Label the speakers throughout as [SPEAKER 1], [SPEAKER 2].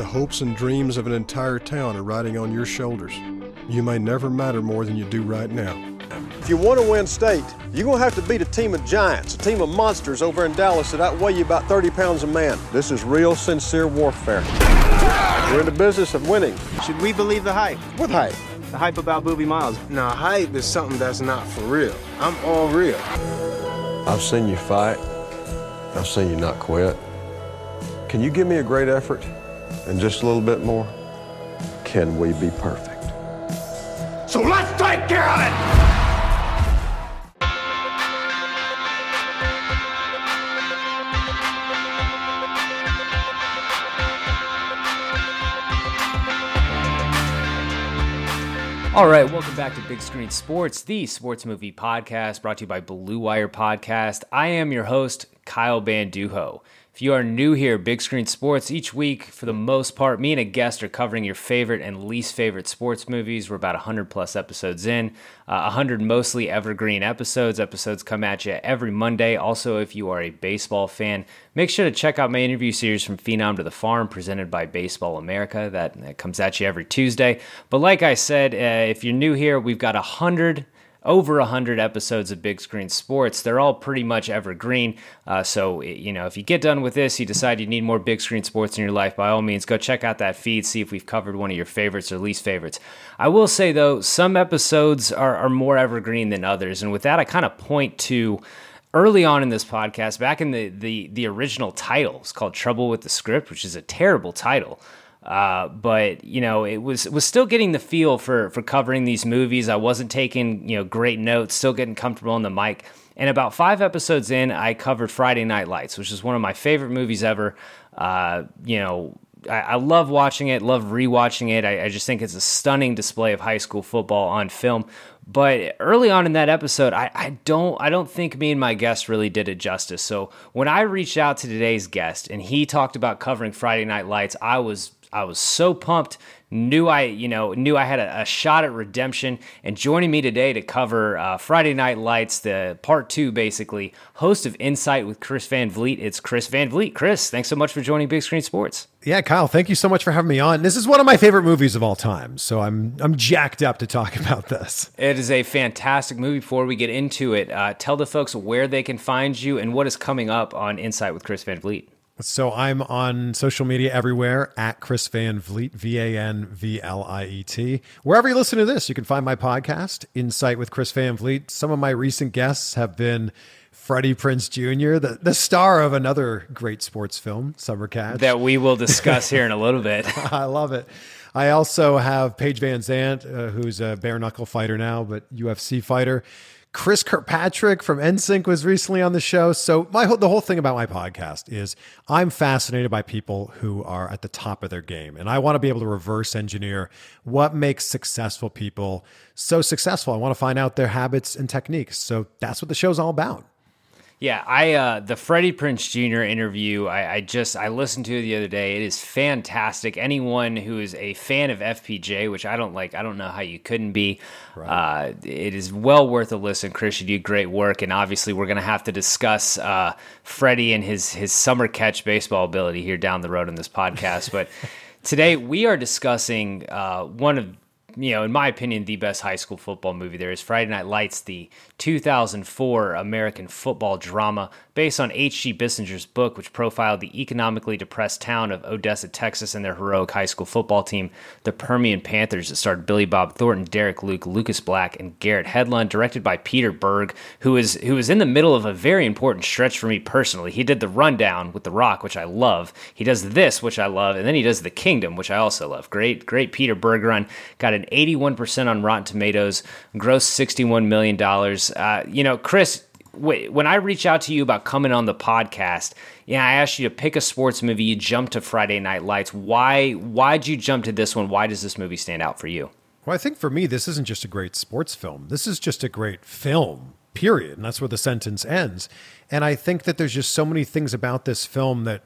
[SPEAKER 1] the hopes and dreams of an entire town are riding on your shoulders. You may never matter more than you do right now.
[SPEAKER 2] If you want to win state, you're going to have to beat a team of giants, a team of monsters over in Dallas that outweigh you about 30 pounds a man. This is real, sincere warfare. We're in the business of winning.
[SPEAKER 3] Should we believe the hype?
[SPEAKER 2] What hype?
[SPEAKER 3] The hype about Boobie Miles.
[SPEAKER 4] No, hype is something that's not for real. I'm all real.
[SPEAKER 2] I've seen you fight. I've seen you not quit. Can you give me a great effort and just a little bit more? Can we be perfect?
[SPEAKER 5] So let's take care of it!
[SPEAKER 6] All right, welcome back to Big Screen Sports, the sports movie podcast brought to you by Blue Wire Podcast. I am your host, Kyle Banduho. If you are new here, Big Screen Sports, each week, for the most part, me and a guest are covering your favorite and least favorite sports movies. We're about 100 plus episodes in, uh, 100 mostly evergreen episodes. Episodes come at you every Monday. Also, if you are a baseball fan, make sure to check out my interview series from Phenom to the Farm, presented by Baseball America. That, that comes at you every Tuesday. But like I said, uh, if you're new here, we've got 100 over 100 episodes of Big Screen Sports. They're all pretty much evergreen. Uh, so, you know, if you get done with this, you decide you need more Big Screen Sports in your life, by all means, go check out that feed, see if we've covered one of your favorites or least favorites. I will say, though, some episodes are, are more evergreen than others. And with that, I kind of point to early on in this podcast, back in the, the, the original title, it's called Trouble with the Script, which is a terrible title. Uh, but you know, it was was still getting the feel for for covering these movies. I wasn't taking you know great notes, still getting comfortable on the mic. And about five episodes in, I covered Friday Night Lights, which is one of my favorite movies ever. Uh, you know, I, I, love watching it, love rewatching it. I, I just think it's a stunning display of high school football on film. But early on in that episode, I, I don't I don't think me and my guest really did it justice. So when I reached out to today's guest and he talked about covering Friday Night Lights, I was I was so pumped. Knew I, you know, knew I had a, a shot at redemption. And joining me today to cover uh, Friday Night Lights, the part two, basically, host of Insight with Chris Van Vliet. It's Chris Van Vliet. Chris, thanks so much for joining Big Screen Sports.
[SPEAKER 7] Yeah, Kyle, thank you so much for having me on. This is one of my favorite movies of all time, so I'm I'm jacked up to talk about this.
[SPEAKER 6] It is a fantastic movie. Before we get into it, uh, tell the folks where they can find you and what is coming up on Insight with Chris Van Vliet.
[SPEAKER 7] So I'm on social media everywhere at Chris Van Vliet, V A N V L I E T. Wherever you listen to this, you can find my podcast, Insight with Chris Van Vliet. Some of my recent guests have been Freddie Prinze Jr., the, the star of another great sports film, Summer Catch.
[SPEAKER 6] That we will discuss here in a little bit.
[SPEAKER 7] I love it. I also have Paige VanZant, uh, who's a bare knuckle fighter now, but UFC fighter. Chris Kirkpatrick from NSYNC was recently on the show. So my the whole thing about my podcast is I'm fascinated by people who are at the top of their game, and I want to be able to reverse engineer what makes successful people so successful. I want to find out their habits and techniques. So that's what the show's all about.
[SPEAKER 6] Yeah, I uh, the Freddie Prinze Jr. interview. I, I, just I listened to it the other day. It is fantastic. Anyone who is a fan of FPJ, which I don't like, I don't know how you couldn't be. Right. Uh, it is well worth a listen. Chris, you do great work, and obviously we're going to have to discuss uh, Freddie and his his summer catch baseball ability here down the road in this podcast. But today we are discussing uh, one of you know, in my opinion, the best high school football movie there is. Friday Night Lights, the 2004 American football drama based on H.G. Bissinger's book, which profiled the economically depressed town of Odessa, Texas, and their heroic high school football team, the Permian Panthers, that starred Billy Bob Thornton, Derek Luke, Lucas Black, and Garrett Hedlund, directed by Peter Berg, who is who is in the middle of a very important stretch for me personally. He did the rundown with The Rock, which I love. He does this, which I love, and then he does The Kingdom, which I also love. Great, great Peter Berg run. Got an 81% on Rotten Tomatoes, gross $61 million. Uh, you know, Chris, when I reach out to you about coming on the podcast, yeah, I asked you to pick a sports movie. You jumped to Friday Night Lights. Why? Why'd you jump to this one? Why does this movie stand out for you?
[SPEAKER 7] Well, I think for me, this isn't just a great sports film. This is just a great film. Period. And that's where the sentence ends. And I think that there's just so many things about this film that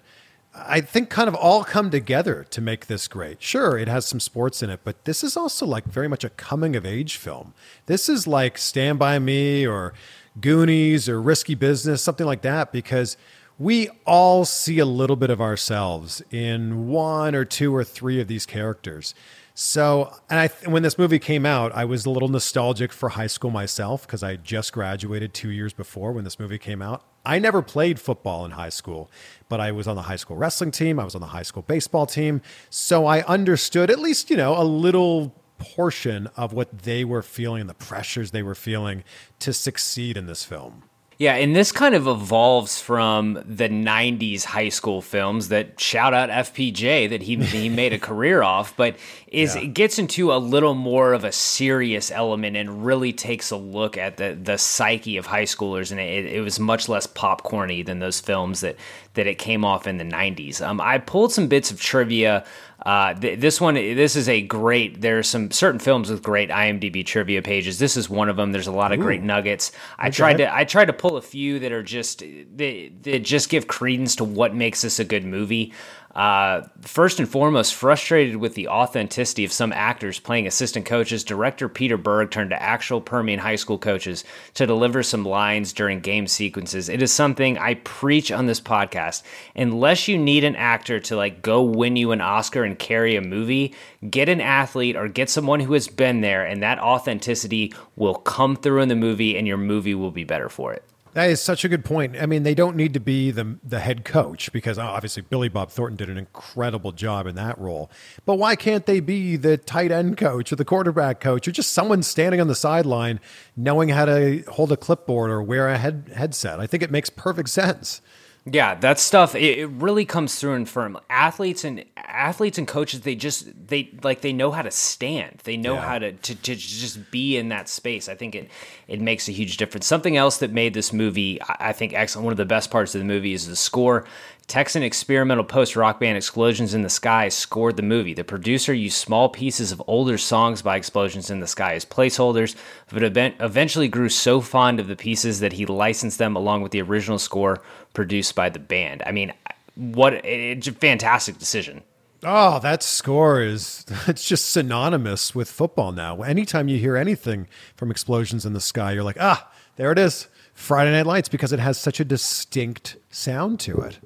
[SPEAKER 7] I think kind of all come together to make this great. Sure, it has some sports in it, but this is also like very much a coming of age film. This is like Stand By Me or Goonies or Risky Business, something like that, because we all see a little bit of ourselves in one or two or three of these characters. So, and I, when this movie came out, I was a little nostalgic for high school myself because I just graduated two years before when this movie came out. I never played football in high school, but I was on the high school wrestling team. I was on the high school baseball team. So I understood at least, you know, a little portion of what they were feeling, the pressures they were feeling to succeed in this film.
[SPEAKER 6] Yeah, and this kind of evolves from the '90s high school films that shout out FPJ that he he made a career off, but is yeah. it gets into a little more of a serious element and really takes a look at the the psyche of high schoolers, and it, it was much less popcorny than those films that that it came off in the '90s. Um, I pulled some bits of trivia uh, th- this one, this is a great. There are some certain films with great IMDb trivia pages. This is one of them. There's a lot of Ooh. great nuggets. I okay. tried to I tried to pull a few that are just that, that just give credence to what makes this a good movie. Uh, first and foremost, frustrated with the authenticity of some actors playing assistant coaches, director Peter Berg turned to actual Permian high school coaches to deliver some lines during game sequences. It is something I preach on this podcast. Unless you need an actor to like go win you an Oscar and carry a movie, get an athlete or get someone who has been there, and that authenticity will come through in the movie, and your movie will be better for it.
[SPEAKER 7] That is such a good point. I mean, they don't need to be the the head coach because uh, obviously Billy Bob Thornton did an incredible job in that role. But why can't they be the tight end coach or the quarterback coach or just someone standing on the sideline knowing how to hold a clipboard or wear a head headset? I think it makes perfect sense.
[SPEAKER 6] Yeah, that stuff it, it, really comes through in firm athletes and athletes and coaches. They just they like they know how to stand. They know yeah. how to, to to just be in that space. I think it it makes a huge difference. Something else that made this movie, I think, excellent. One of the best parts of the movie is the score. Texan experimental post rock band Explosions in the Sky scored the movie. The producer used small pieces of older songs by Explosions in the Sky as placeholders, but eventually grew so fond of the pieces that he licensed them along with the original score produced by the band. I mean, what it's a fantastic decision.
[SPEAKER 7] Oh, that score is it's just synonymous with football now. Anytime you hear anything from Explosions in the Sky, you're like, "Ah, there it is. Friday Night Lights because it has such a distinct sound to it."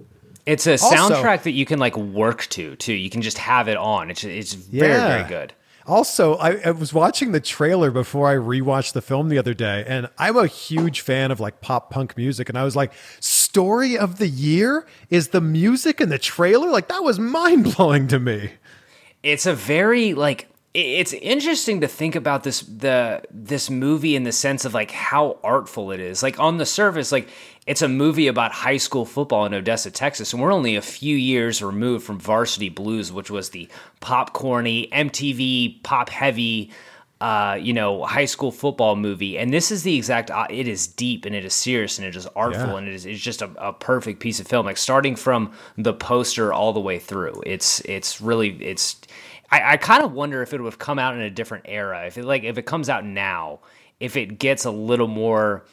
[SPEAKER 6] It's a also, soundtrack that you can like work to too. You can just have it on. It's it's very yeah. very good.
[SPEAKER 7] Also, I, I, was watching the trailer before I rewatched the film the other day, and I'm a huge fan of like pop punk music, and I was like, "Story of the year is the music in the trailer." Like that was mind blowing to me.
[SPEAKER 6] It's a very like it's interesting to think about this the this movie in the sense of like how artful it is. Like on the surface, like it's a movie about high school football in Odessa, Texas, and we're only a few years removed from Varsity Blues, which was the popcorny MTV pop heavy uh, you know, high school football movie. And this is the exact, uh, it is deep and it is serious and it is artful yeah. and it is it's just a, a, perfect piece of film. Like starting from the poster all the way through. It's, it's really, it's, I, I kind of wonder if it would have come out in a different era. If it like if it comes out now, if it gets a little more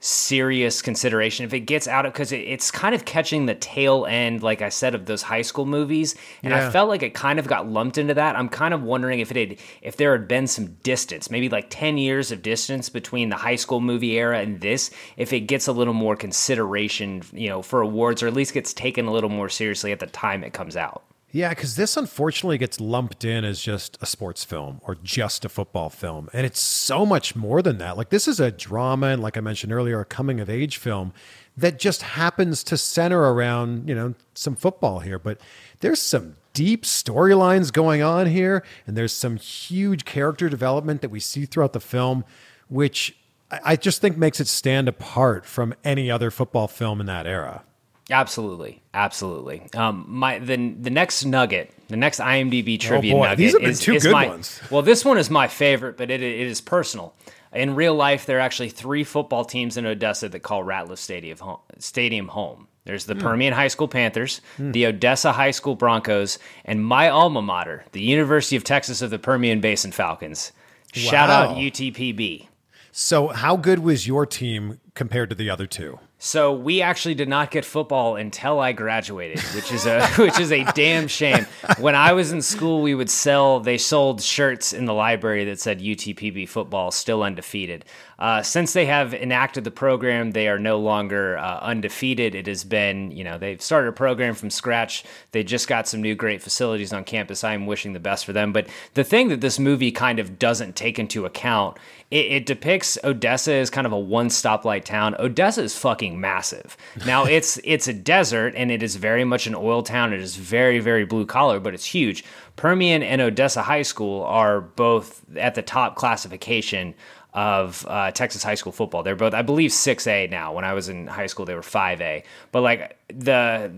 [SPEAKER 6] serious consideration. If it gets out of because it, it's kind of catching the tail end like i said of those high school movies and
[SPEAKER 7] Yeah.
[SPEAKER 6] i felt like it kind of got lumped into that. I'm kind of wondering if it had if there had been some distance maybe like 10 years of distance between the high school movie era and this if it gets a little more consideration you know for awards or at least gets taken a little more seriously at the time it comes out
[SPEAKER 7] Yeah, because this unfortunately gets lumped in as just a sports film or just a football film. And it's so much more than that. Like, this is a drama and, like I mentioned earlier, a coming of age film that just happens to center around, you know, some football here. But there's some deep storylines going on here, and there's some huge character development that we see throughout the film, which I just think makes it stand apart from any other football film in that era.
[SPEAKER 6] Absolutely, absolutely. Um, my the the next nugget, the next IMDb trivia
[SPEAKER 7] Oh, boy,
[SPEAKER 6] nugget
[SPEAKER 7] these have been
[SPEAKER 6] is,
[SPEAKER 7] two
[SPEAKER 6] is
[SPEAKER 7] good
[SPEAKER 6] my,
[SPEAKER 7] ones.
[SPEAKER 6] Well, this one is my favorite, but it, it is personal. In real life, there are actually three football teams in Odessa that call Ratliff Stadium home. Stadium home. There's the
[SPEAKER 7] Hmm.
[SPEAKER 6] Permian High School Panthers, the Odessa High School Broncos, and my alma mater, the University of Texas of the Permian Basin Falcons. Shout out UTPB.
[SPEAKER 7] So, how good was your team compared to the other two?
[SPEAKER 6] So we actually did not get football until I graduated, which is a which is a damn shame. When I was in school, we would sell. They sold shirts in the library that said UTPB football still undefeated. Uh, since they have enacted the program, they are no longer uh, undefeated. It has been, you know, they've started a program from scratch. They just got some new great facilities on campus. I am wishing the best for them. But the thing that this movie kind of doesn't take into account, it, it depicts Odessa as kind of a one stoplight town. Odessa is fucking massive. Now it's it's a desert and it is very much an oil town. It is very very blue collar, but it's huge. Permian and Odessa High School are both at the top classification of uh, Texas high school football. They're both, I believe, six A now. When I was in high school, they were five A. But like the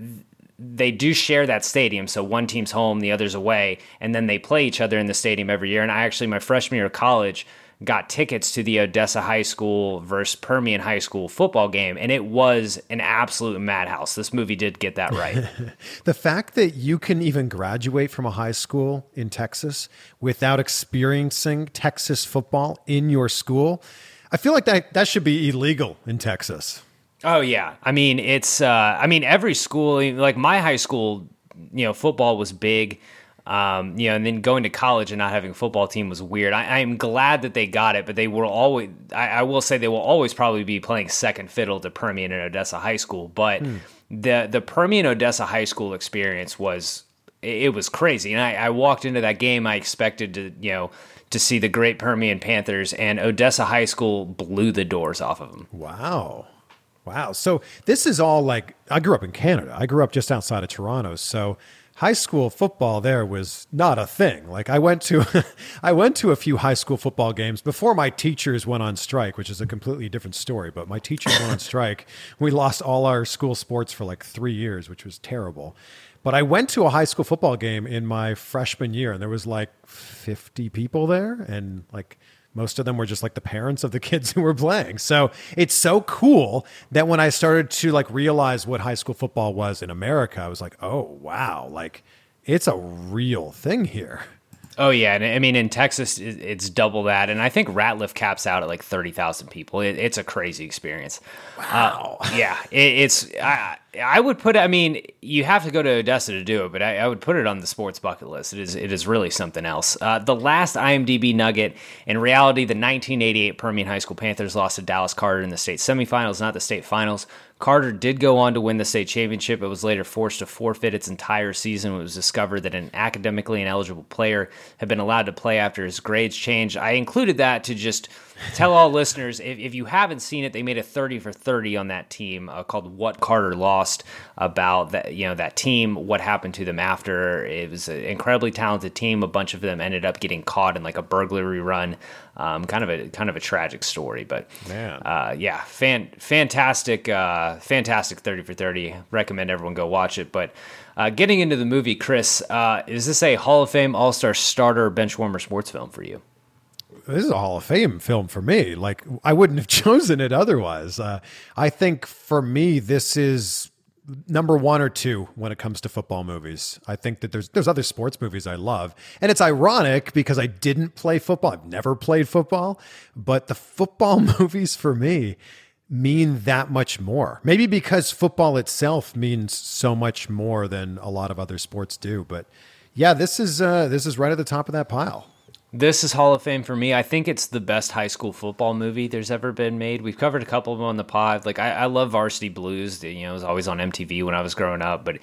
[SPEAKER 6] they do share that stadium. So one team's home, the other's away, and then they play each other in the stadium every year. And I actually, my freshman year of college, got tickets to the Odessa High School versus Permian High School football game, and it was an absolute madhouse. This movie did get that right.
[SPEAKER 7] The fact that you can even graduate from a high school in Texas without experiencing Texas football in your school, I feel like that, that should be illegal in Texas.
[SPEAKER 6] Oh yeah, I mean it's. Uh, I mean every school, like my high school, you know, football was big. Um, you know, and then going to college and not having a football team was weird. I, I am glad that they got it, but they will always. I, I will say they will always probably be playing second fiddle to Permian and Odessa High School. But the the Permian Odessa High School experience was it, it was crazy. And I, I walked into that game. I expected to you know to see the great Permian Panthers, and Odessa High School blew the doors off of them.
[SPEAKER 7] Wow. Wow. So this is all like I grew up in Canada. I grew up just outside of Toronto. So high school football there was not a thing. Like I went to I went to a few high school football games before my teachers went on strike, which is a completely different story, but my teachers went on strike. We lost all our school sports for like 3 years, which was terrible. But I went to a high school football game in my freshman year and there was like 50 people there and like most of them were just like the parents of the kids who were playing. So it's so cool that when I started to like realize what high school football was in America, I was like, oh, wow, like it's a real thing here.
[SPEAKER 6] Oh yeah, and I mean in Texas it's double that, and I think Ratliff caps out at like thirty thousand people. It, it's a crazy experience. Uh, wow. yeah, it, it's I I would put. I mean, you have to go to Odessa to do it, but I, I would put it on the sports bucket list. It is it is really something else. Uh, the last IMDb nugget in reality, the 1988 Permian High School Panthers lost to Dallas Carter in the state semifinals, not the state finals. Carter did go on to win the state championship. It was later forced to forfeit its entire season. when It was discovered that an academically ineligible player had been allowed to play after his grades changed. I included that to just tell all listeners if, if you haven't seen it, they made a 30 for 30 on that team uh, called What Carter Lost about that, you know, that team, what happened to them after. It was an incredibly talented team. A bunch of them ended up getting caught in like a burglary run. Um, kind of a kind of a tragic story, but
[SPEAKER 7] Man.
[SPEAKER 6] uh, yeah, fan, fantastic, uh, fantastic. Thirty for thirty. Recommend everyone go watch it. But uh, getting into the movie, Chris, uh, is this a Hall of Fame All Star starter bench warmer sports film for you?
[SPEAKER 7] This is a Hall of Fame film for me. Like I wouldn't have chosen it otherwise. Uh, I think for me, this is number one or two when it comes to football movies. I think that there's there's other sports movies I love, and it's ironic because I didn't play football. I've never played football, but the football movies for me, mean that much more. Maybe because football itself means so much more than a lot of other sports do. But yeah, this is uh, this is right at the top of that pile.
[SPEAKER 6] This is Hall of Fame for me. I think it's the best high school football movie there's ever been made. We've covered a couple of them on the pod. Like I, I love Varsity Blues. You know, it was always on MTV when I was growing up, but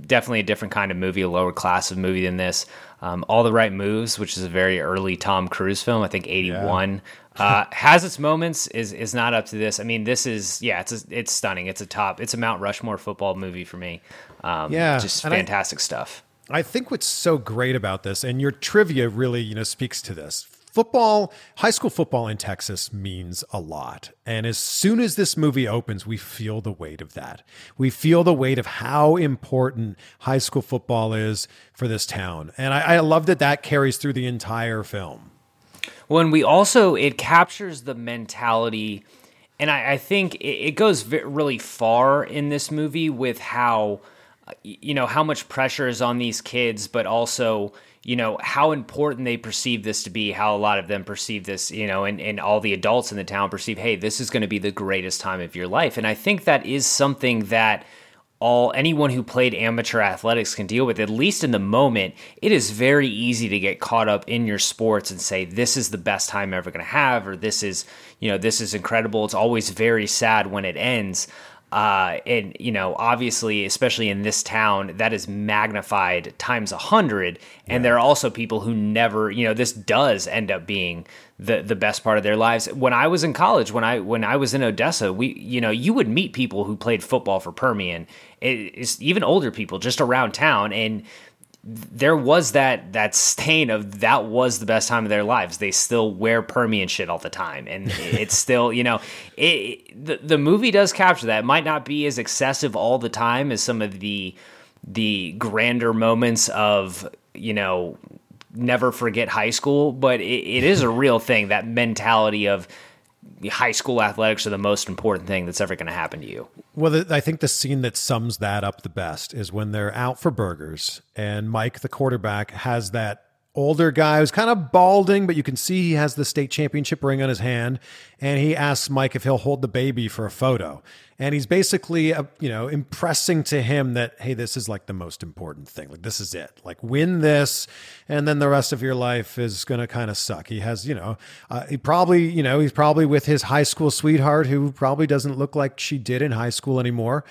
[SPEAKER 6] definitely a different kind of movie, a lower class of movie than this. Um, All the Right Moves, which is a very early Tom Cruise film, I think eighty one. Yeah. uh, has its moments, is is not up to this. I mean, this is yeah, it's a, it's stunning. It's a top. It's a Mount Rushmore football movie for me. Um, yeah, just fantastic I, stuff.
[SPEAKER 7] I think what's so great about this, and your trivia really, you know, speaks to this. Football, high school football in Texas means a lot. And as soon as this movie opens, we feel the weight of that. We feel the weight of how important high school football is for this town. And I, I love that that carries through the entire film.
[SPEAKER 6] And we also, it captures the mentality, and I, I think it, it goes really far in this movie with how you know how much pressure is on these kids but also you know how important they perceive this to be how a lot of them perceive this you know and, and all the adults in the town perceive hey this is going to be the greatest time of your life. And i think that is something that all anyone who played amateur athletics can deal with. At least in the moment it is very easy to get caught up in your sports and say this is the best time I'm ever going to have or this is you know this is incredible. It's always very sad when it ends uh, and you know, obviously, especially in this town, that is magnified times a hundred. And yeah. there are also people who never, you know, this does end up being the the best part of their lives. When I was in college, when I when I was in Odessa, we, you know, you would meet people who played football for Permian. It's even older people just around town, and there was that that stain of that was the best time of their lives. They still wear Permian shit all the time, and it's still you know it, the the movie does capture that. It might not be as excessive all the time as some of the the grander moments of you know never forget high school, but it, it is a real thing. That mentality of high school athletics are the most important thing that's ever going to happen to you.
[SPEAKER 7] Well, I think the scene that sums that up the best is when they're out for burgers and Mike, the quarterback, has that older guy who's kind of balding, but you can see he has the state championship ring on his hand. And he asks Mike if he'll hold the baby for a photo. And he's basically, uh, you know, impressing to him that, hey, this is like the most important thing. Like, this is it. Like, win this, and then the rest of your life is going to kind of suck. He has, you know, uh, he probably, you know, he's probably with his high school sweetheart who probably doesn't look like she did in high school anymore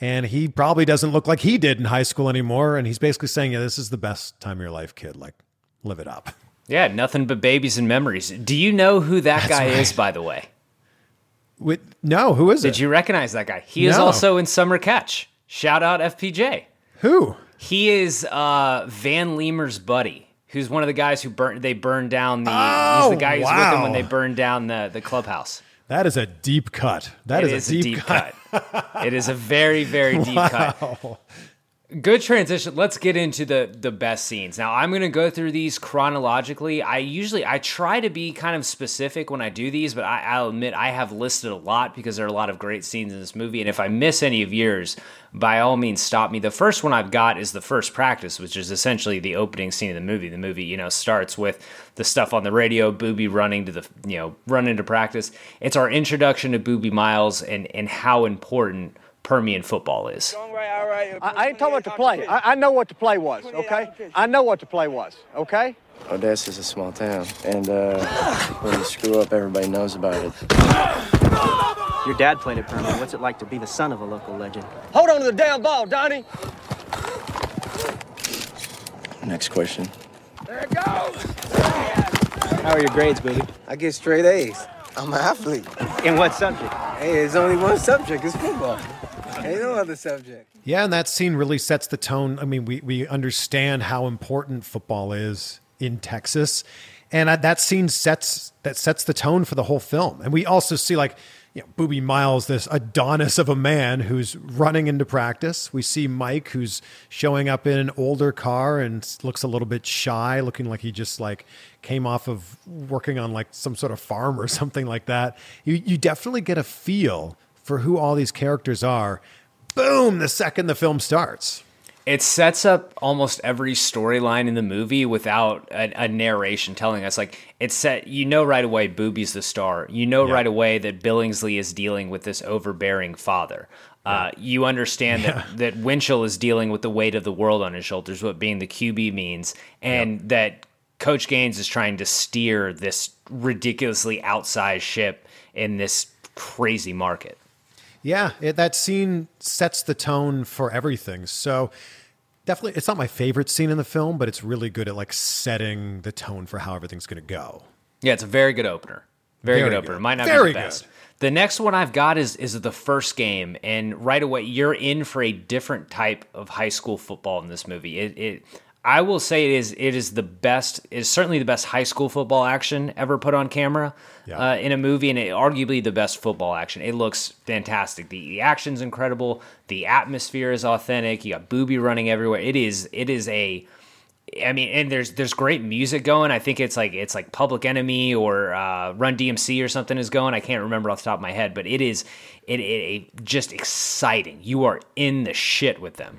[SPEAKER 7] and he probably doesn't look like he did in high school anymore. And he's basically saying, "Yeah, this is the best time of your life, kid. Like, live it up.
[SPEAKER 6] Yeah, nothing but babies and memories. Do you know who that That's guy right. is, by the way?
[SPEAKER 7] With, no, who is
[SPEAKER 6] Did
[SPEAKER 7] it?
[SPEAKER 6] Did you recognize that guy? He no. is also in Summer Catch. Shout out FPJ.
[SPEAKER 7] Who?
[SPEAKER 6] He is uh, Van Lemmer's buddy. Who's one of the guys who burned? They burned down the. Oh, he's the guy who's wow. with him when they burned down the the clubhouse.
[SPEAKER 7] That is a deep cut. That is, is, a deep, a deep cut.
[SPEAKER 6] cut. it is a very very deep wow. cut. Good transition. Let's get into the the best scenes. Now, I'm going to go through these chronologically. I usually I try to be kind of specific when I do these, but I, I'll admit I have listed a lot because there are a lot of great scenes in this movie. And if I miss any of yours, by all means, stop me. The first one I've got is the first practice, which is essentially the opening scene of the movie. The movie, you know, starts with the stuff on the radio, Boobie running to the you know run into practice. It's our introduction to Boobie Miles and and how important Permian football is.
[SPEAKER 8] I, I ain't talking about the play. I, I, know what the play was, okay? I know what the play was, okay?
[SPEAKER 9] Odessa's a small town, and uh, when you screw up, everybody knows about it.
[SPEAKER 3] Your dad played at Permian. What's it like to be the son of a local legend?
[SPEAKER 8] Hold on to the damn ball, Donnie.
[SPEAKER 9] Next question.
[SPEAKER 8] There it goes.
[SPEAKER 3] How are your grades, baby?
[SPEAKER 9] I get straight A's. I'm an athlete.
[SPEAKER 3] In what subject?
[SPEAKER 9] Hey, it's only one subject. It's football. Ain't no the subject.
[SPEAKER 7] Yeah, and that scene really sets the tone. I mean, we we understand how important football is in Texas, and that scene sets that sets the tone for the whole film. And we also see like you know, Boobie Miles, this Adonis of a man who's running into practice. We see Mike, who's showing up in an older car and looks a little bit shy, looking like he just like came off of working on like some sort of farm or something like that. You you definitely get a feel for who all these characters are. Boom! The second the film starts.
[SPEAKER 6] it sets up almost every storyline in the movie without a, a, narration telling us. Like it's set, you know right away, Boobie's the star. You know yeah. right away that Billingsley is dealing with this overbearing father. Uh, you understand yeah. that that Winchell is dealing with the weight of the world on his shoulders, what being the QB means, and yep. that Coach Gaines is trying to steer this ridiculously outsized ship in this crazy market.
[SPEAKER 7] Yeah, it, that scene sets the tone for everything. So definitely, it's not my favorite scene in the film, but it's really good at like setting the tone for how everything's going to go.
[SPEAKER 6] Yeah, it's a very good opener. Very, very good opener. Might not very be the best. Good. The next one I've got is is the first game, and right away you're in for a different type of high school football in this movie. It, it I will say it is it is the best. It is certainly the best high school football action ever put on camera yeah. uh, in a movie, and it, arguably the best football action. It looks fantastic. The, the action's incredible. The atmosphere is authentic. You got Boobie running everywhere. It is it is a I mean, and there's there's great music going. I think it's like it's like Public Enemy or uh, Run DMC or something is going. I can't remember off the top of my head, but it is it, it, it just exciting. You are in the shit with them.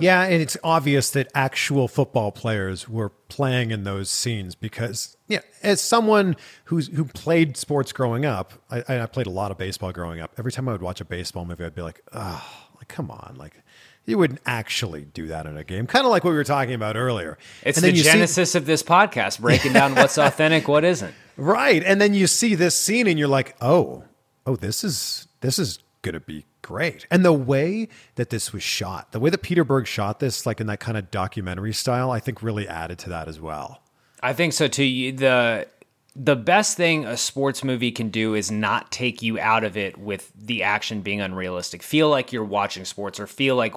[SPEAKER 7] and it's obvious that actual football players were playing in those scenes because, yeah, as someone who's who played sports growing up, I, I played a lot of baseball growing up. Every time I would watch a baseball movie, I'd be like, oh, like come on, like you wouldn't actually do that in a game. Kind of like what we were talking about earlier.
[SPEAKER 6] It's the genesis see- of this podcast, breaking down what's authentic, what isn't.
[SPEAKER 7] Right, and then you see this scene, and you're like, oh, oh, this is this is gonna be great. And the way that this was shot, the way that Peter Berg shot this, like in that kind of documentary style, I think really added to that as well.
[SPEAKER 6] I think so too. The the best thing a sports movie can do is not take you out of it with the action being unrealistic. Feel like you're watching sports or feel like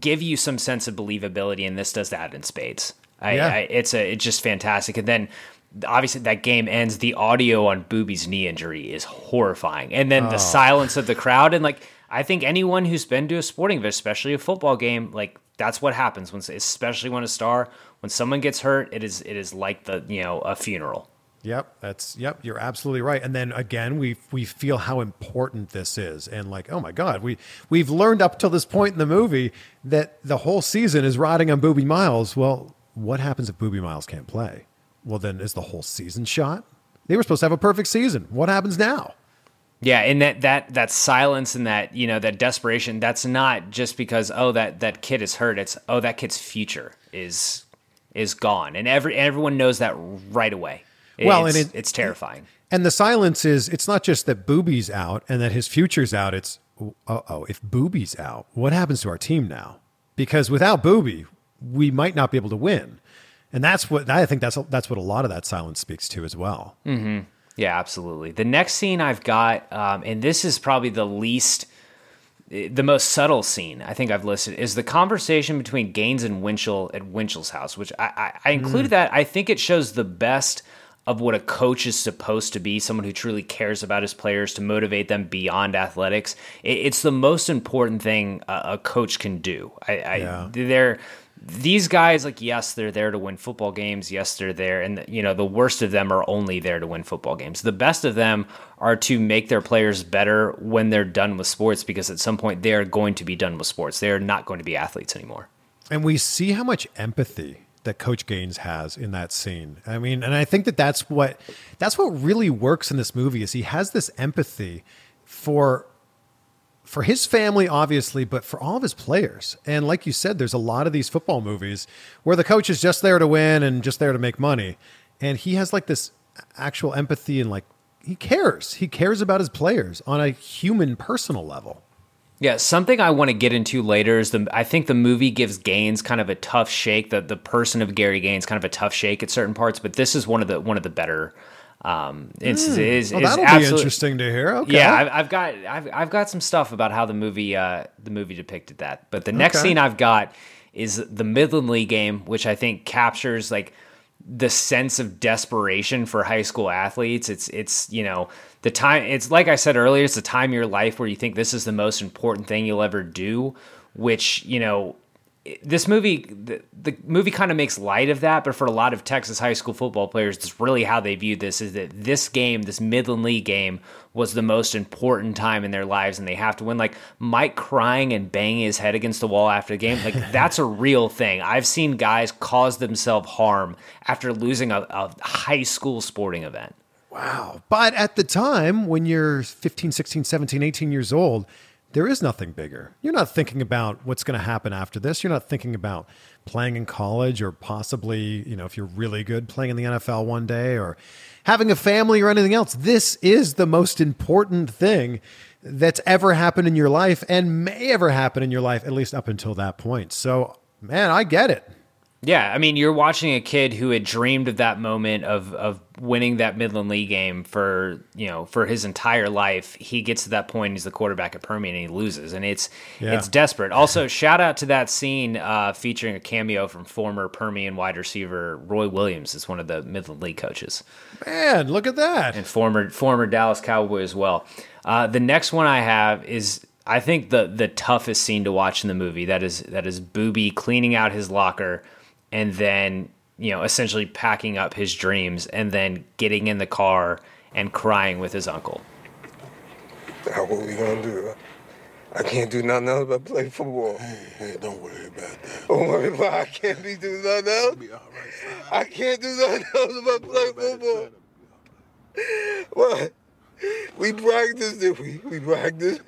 [SPEAKER 6] give you some sense of believability and this does that in spades. I, yeah. I, it's a it's just fantastic. And then obviously that game ends the audio on Boobie's knee injury is horrifying. And then oh. the silence of the crowd and like I think anyone who's been to a sporting event, especially a football game, like that's what happens when, especially when a star, when someone gets hurt, it is it is like the you know a funeral.
[SPEAKER 7] Yep, that's yep. You're absolutely right. And then again, we we feel how important this is, and like, oh my god, we we've learned up till this point in the movie that the whole season is riding on Boobie Miles. Well, what happens if Boobie Miles can't play? Well, then is the whole season shot? They were supposed to have a perfect season. What happens now?
[SPEAKER 6] Yeah, and that that that silence and that you know that desperation. That's not just because oh that that kid is hurt. It's oh that kid's future is is gone, and every everyone knows that right away. Well, it's, and it, it's terrifying.
[SPEAKER 7] And the silence is it's not just that Boobie's out and that his future's out. It's oh if Boobie's out, what happens to our team now? Because without Boobie, we might not be able to win, and that's what I think that's that's what a lot of that silence speaks to as well.
[SPEAKER 6] Mm-hmm. Yeah, absolutely. The next scene I've got, um, and this is probably the least, the most subtle scene I think I've listed, is the conversation between Gaines and Winchell at Winchell's house, which I, I, I included mm. that. I think it shows the best of what a coach is supposed to be someone who truly cares about his players to motivate them beyond athletics. It, it's the most important thing a, a coach can do. I, I yeah. they're these guys like yes they're there to win football games. Yes they're there. And you know the worst of them are only there to win football games. The best of them are to make their players better when they're done with sports because at some point they are going to be done with sports. They are not going to be athletes anymore.
[SPEAKER 7] And we see how much empathy that coach gaines has in that scene. I mean and i think that that's what that's what really works in this movie is he has this empathy for for his family, obviously, but for all of his players. And like you said, there's a lot of these football movies where the coach is just there to win and just there to make money. And he has like this actual empathy and like he cares. He cares about his players on a human, personal level.
[SPEAKER 6] Yeah, something I want to get into later is the. I think the movie gives Gaines kind of a tough shake. The the person of Gary Gaines kind of a tough shake at certain parts, but this is one of the one of the better Um, it's,
[SPEAKER 7] Mm.
[SPEAKER 6] is,
[SPEAKER 7] Well, that'll be interesting to hear. Okay.
[SPEAKER 6] Yeah, I've, I've got I've, I've got some stuff about how the movie uh, the movie depicted that. But the next
[SPEAKER 7] Okay.
[SPEAKER 6] scene I've got is the Midland League game, which I think captures like the sense of desperation for high school athletes. It's it's you know the time. It's like I said earlier. It's the time of your life where you think this is the most important thing you'll ever do. Which you know this movie the, the movie kind of makes light of that but for a lot of texas high school football players it's really how they view this is that this game this midland league game was the most important time in their lives and they have to win. Like mike crying and banging his head against the wall after the game like that's a real thing. I've seen guys cause themselves harm after losing a, a high school sporting event.
[SPEAKER 7] Wow. But at the time, when you're 15, 16, 17, 18 years old, there is nothing bigger. You're not thinking about what's going to happen after this. You're not thinking about playing in college or possibly, you know, if you're really good, playing in the NFL one day or having a family or anything else. This is the most important thing that's ever happened in your life and may ever happen in your life, at least up until that point. So, man, I get it.
[SPEAKER 6] Yeah, I mean, you're watching a kid who had dreamed of that moment of of winning that Midland League game for you know for his entire life. He gets to that point, he's the quarterback at Permian, and he loses, and it's
[SPEAKER 7] Yeah.
[SPEAKER 6] it's desperate. Also, shout out to that scene uh, featuring a cameo from former Permian wide receiver Roy Williams, is one of the Midland League coaches
[SPEAKER 7] Man, look at that.
[SPEAKER 6] and former former Dallas Cowboy as well. Uh, the next one I have is I think the the toughest scene to watch in the movie. That is that is Boobie cleaning out his locker and then you know essentially packing up his dreams and then getting in the car and crying with his uncle.
[SPEAKER 10] Now what we gonna do? I can't do nothing else but play football.
[SPEAKER 11] Hey, hey, don't worry about that.
[SPEAKER 10] Oh don't worry about I can't be doing nothing else.
[SPEAKER 11] Be all right.
[SPEAKER 10] I can't do nothing else but play football. What? We practiced, did we? We practiced.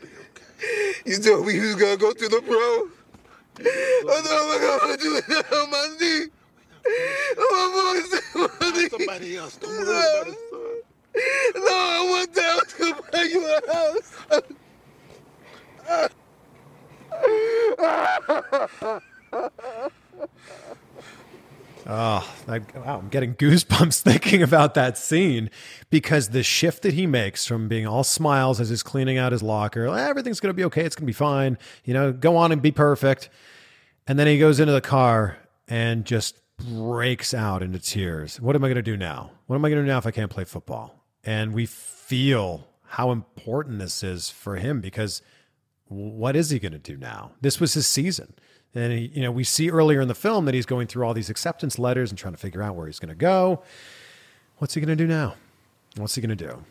[SPEAKER 10] You told me you was gonna go to the pro. I know I'm gonna do it on my knee. Oh, my voice.
[SPEAKER 11] Somebody else. Don't worry about it.
[SPEAKER 10] No, I went down to buy you a house.
[SPEAKER 7] Oh, wow, I'm getting goosebumps thinking about that scene because the shift that he makes from being all smiles as he's cleaning out his locker, "Eh, everything's going to be okay, it's going to be fine, you know, go on and be perfect. And then he goes into the car and just breaks out into tears. What am I going to do now? What am I going to do now if I can't play football? And we feel how important this is for him because what is he going to do now? This was his season. And he, you know, we see earlier in the film that he's going through all these acceptance letters and trying to figure out where he's going to go. What's he going to do now? What's he going to do?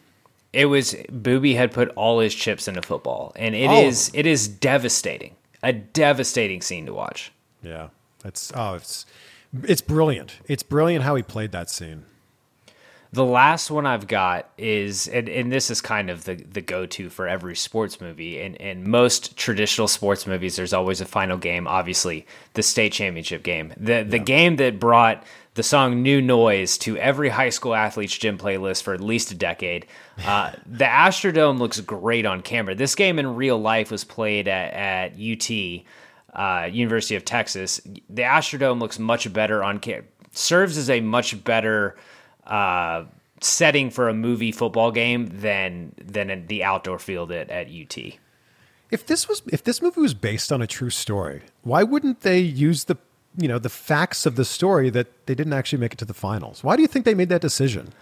[SPEAKER 6] It was Boobie had put all his chips into football, and it
[SPEAKER 7] all
[SPEAKER 6] is it is devastating. A devastating scene to watch.
[SPEAKER 7] Yeah, that's oh, it's it's brilliant. It's brilliant how he played that scene.
[SPEAKER 6] The last one I've got is, and, and this is kind of the, the go to for every sports movie. And in most traditional sports movies, there's always a final game, obviously, the state championship game. The, the game that brought the song New Noise to every high school athlete's gym playlist for at least a decade. Uh, the Astrodome looks great on camera. This game in real life was played at, at UT, uh, University of Texas. The Astrodome looks much better on camera, serves as a much better uh, setting for a movie football game than than the outdoor field at, at UT.
[SPEAKER 7] If this was if this movie was based on a true story, why wouldn't they use the you know the facts of the story that they didn't actually make it to the finals? Why do you think they made that decision?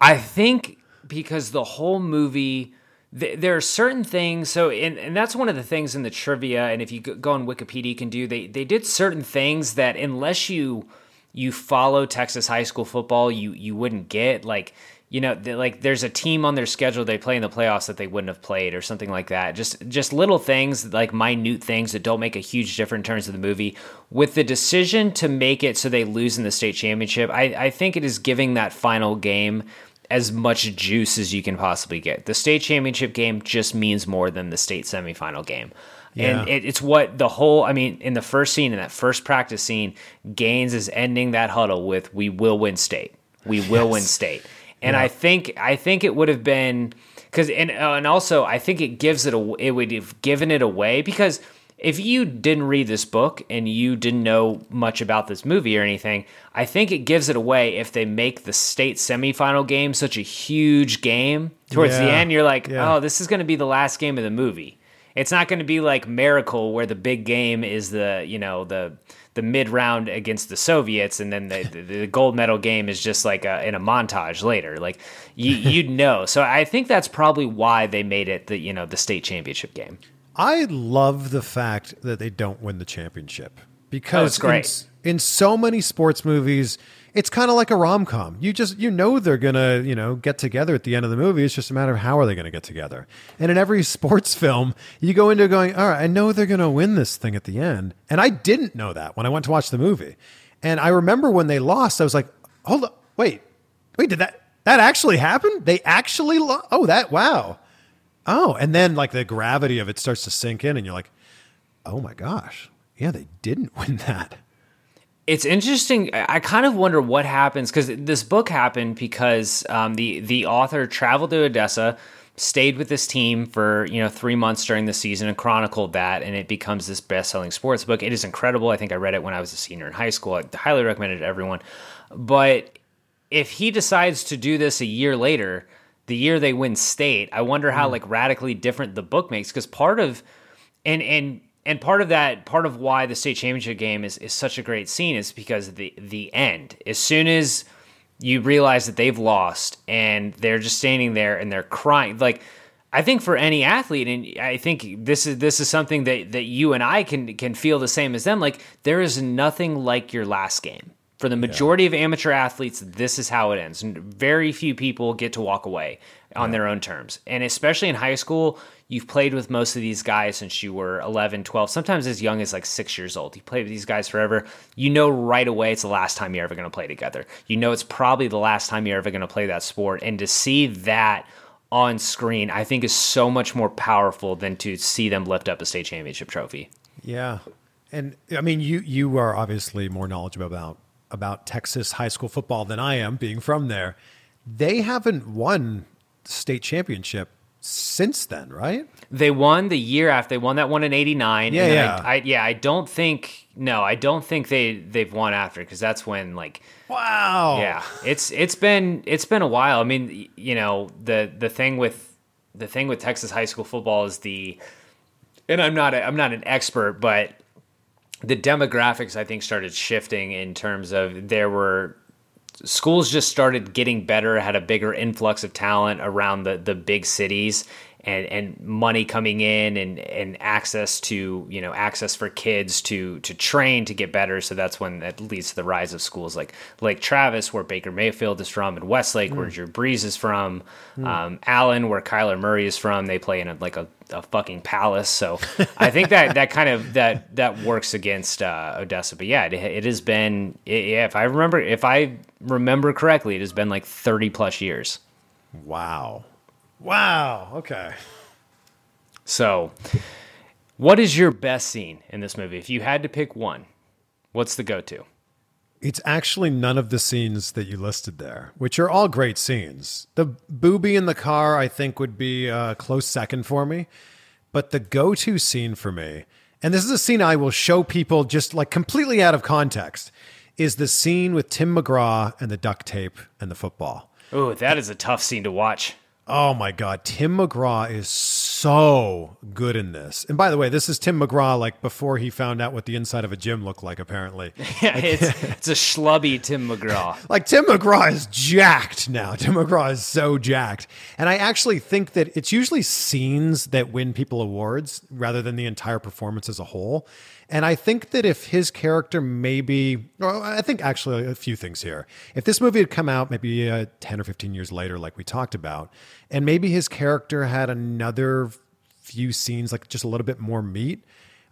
[SPEAKER 6] I think because the whole movie, th- there are certain things. So, and, and that's one of the things in the trivia. And if you go go on Wikipedia, you can do. They they did certain things that unless you you follow Texas high school football, you you wouldn't get like. You know, like there's a team on their schedule they play in the playoffs that they wouldn't have played or something like that. Just just little things like minute things that don't make a huge difference in terms of the movie. With the decision to make it so they lose in the state championship, I, I think it is giving that final game as much juice as you can possibly get. The state championship game just means more than the state semifinal game. And it, it's what the whole, I mean, in the first scene, in that first practice scene, Gaines is ending that huddle with, we will win state. We will win state. And
[SPEAKER 7] Yeah.
[SPEAKER 6] I think, I think it would have been, because, and, uh, and also I think it gives it, a, it would have given it away because if you didn't read this book and you didn't know much about this movie or anything, I think it gives it away if they make the state semifinal game such a huge game. Towards the end, you're like,
[SPEAKER 7] yeah.
[SPEAKER 6] oh, this is going to be the last game of the movie. It's not going to be like Miracle, where the big game is the you know the the mid round against the Soviets, and then the, the, the gold medal game is just like a, in a montage later. Like you, you'd know. So I think that's probably why they made it the you know the state championship game.
[SPEAKER 7] I love the fact that they don't win the championship
[SPEAKER 6] Oh,
[SPEAKER 7] because
[SPEAKER 6] it's great.
[SPEAKER 7] In, in so many sports movies, it's kind of like a rom com. You just you know they're gonna you know get together at the end of the movie. It's just a matter of how are they gonna get together. And in every sports film, you go into going, all right, I know they're gonna win this thing at the end, and I didn't know that when I went to watch the movie. And I remember when they lost, I was like, hold up, wait, wait, did that that actually happen? They actually lost? Oh, that wow. Oh, and then like the gravity of it starts to sink in, and you're like, oh my gosh, yeah, they didn't win that.
[SPEAKER 6] It's interesting. I kind of wonder what happens because this book happened because um, the the author traveled to Odessa, stayed with this team for you know three months during the season, and chronicled that, and it becomes this best selling sports book. It is incredible. I think I read it when I was a senior in high school. I highly recommend it to everyone. But if he decides to do this a year later, the year they win state, I wonder how mm. like radically different the book makes because part of and and and part of that part of why the state championship game is, is such a great scene is because the the end as soon as you realize that they've lost and they're just standing there and they're crying like I think for any athlete, and I think this is this is something that, that you and I can can feel the same as them. Like there is nothing like your last game. For the majority of amateur athletes, this is how it ends. Very few people get to walk away on their own terms. And especially in high school, you've played with most of these guys since you were 11, 12, sometimes as young as like six years old. You played with these guys forever. You know right away it's the last time you're ever going to play together. You know it's probably the last time you're ever going to play that sport. And to see that on screen, I think is so much more powerful than to see them lift up a state championship trophy.
[SPEAKER 7] Yeah, and I mean, you you are obviously more knowledgeable about about Texas high school football than I am, being from there. They haven't won state championship since then, right?
[SPEAKER 6] They won the year after they won that one in '89.
[SPEAKER 7] Yeah, yeah.
[SPEAKER 6] I, I, yeah. I don't think no, I don't think they they've won after because that's when like
[SPEAKER 7] wow.
[SPEAKER 6] Yeah, it's it's been it's been a while. I mean, you know the the thing with the thing with Texas high school football is the, and I'm not a, I'm not an expert, but the demographics I think started shifting in terms of there were schools just started getting better, had a bigger influx of talent around the the big cities and and money coming in and and access to, you know, access for kids to to train to get better. So that's when that leads to the rise of schools like Lake Travis, where Baker Mayfield is from, and Westlake, where
[SPEAKER 12] Mm.
[SPEAKER 6] Drew Brees is from,
[SPEAKER 12] Mm.
[SPEAKER 6] um, Allen, where Kyler Murray is from. They play in a, like a, a fucking palace. So I think that that kind of that that works against uh, Odessa. But yeah, it, it has been it, yeah. If I remember, if I remember correctly, it has been like thirty plus years.
[SPEAKER 7] Wow. Wow. Okay.
[SPEAKER 6] So, what is your best scene in this movie? If you had to pick one, what's the go-to?
[SPEAKER 7] It's actually none of the scenes that you listed there, which are all great scenes. The Boobie in the car, I think, would be a close second for me. But the go to scene for me, and this is a scene I will show people just like completely out of context, is the scene with Tim McGraw and the duct tape and the football.
[SPEAKER 6] Oh, that is a tough scene to watch.
[SPEAKER 7] Oh my God. Tim McGraw is so good in this. And by the way, this is Tim McGraw, like before he found out what the inside of a gym looked like, apparently.
[SPEAKER 6] Yeah, it's, it's a schlubby Tim McGraw.
[SPEAKER 7] Like Tim McGraw is jacked now. Tim McGraw is so jacked. And I actually think that it's usually scenes that win people awards rather than the entire performance as a whole. And I think that if his character maybe, well, I think actually a few things here. If this movie had come out maybe uh, 10 or 15 years later, like we talked about, and maybe his character had another few scenes, like just a little bit more meat,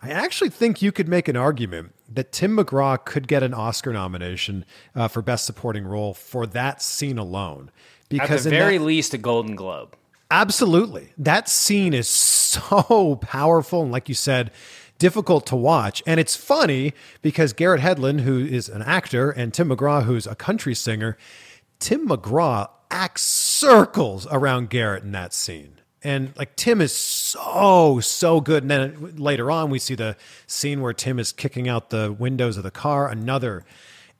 [SPEAKER 7] I actually think you could make an argument that Tim McGraw could get an Oscar nomination uh, for Best Supporting Role for that scene alone.
[SPEAKER 6] Because at the very
[SPEAKER 7] that-
[SPEAKER 6] least, a Golden Globe.
[SPEAKER 7] Absolutely. That scene is so powerful and like you said, difficult to watch. And it's funny because Garrett Hedlund, who is an actor, and Tim McGraw, who's a country singer, Tim McGraw acts circles around Garrett in that scene. And like Tim is so so good. And then later on, we see the scene where Tim is kicking out the windows of the car. Another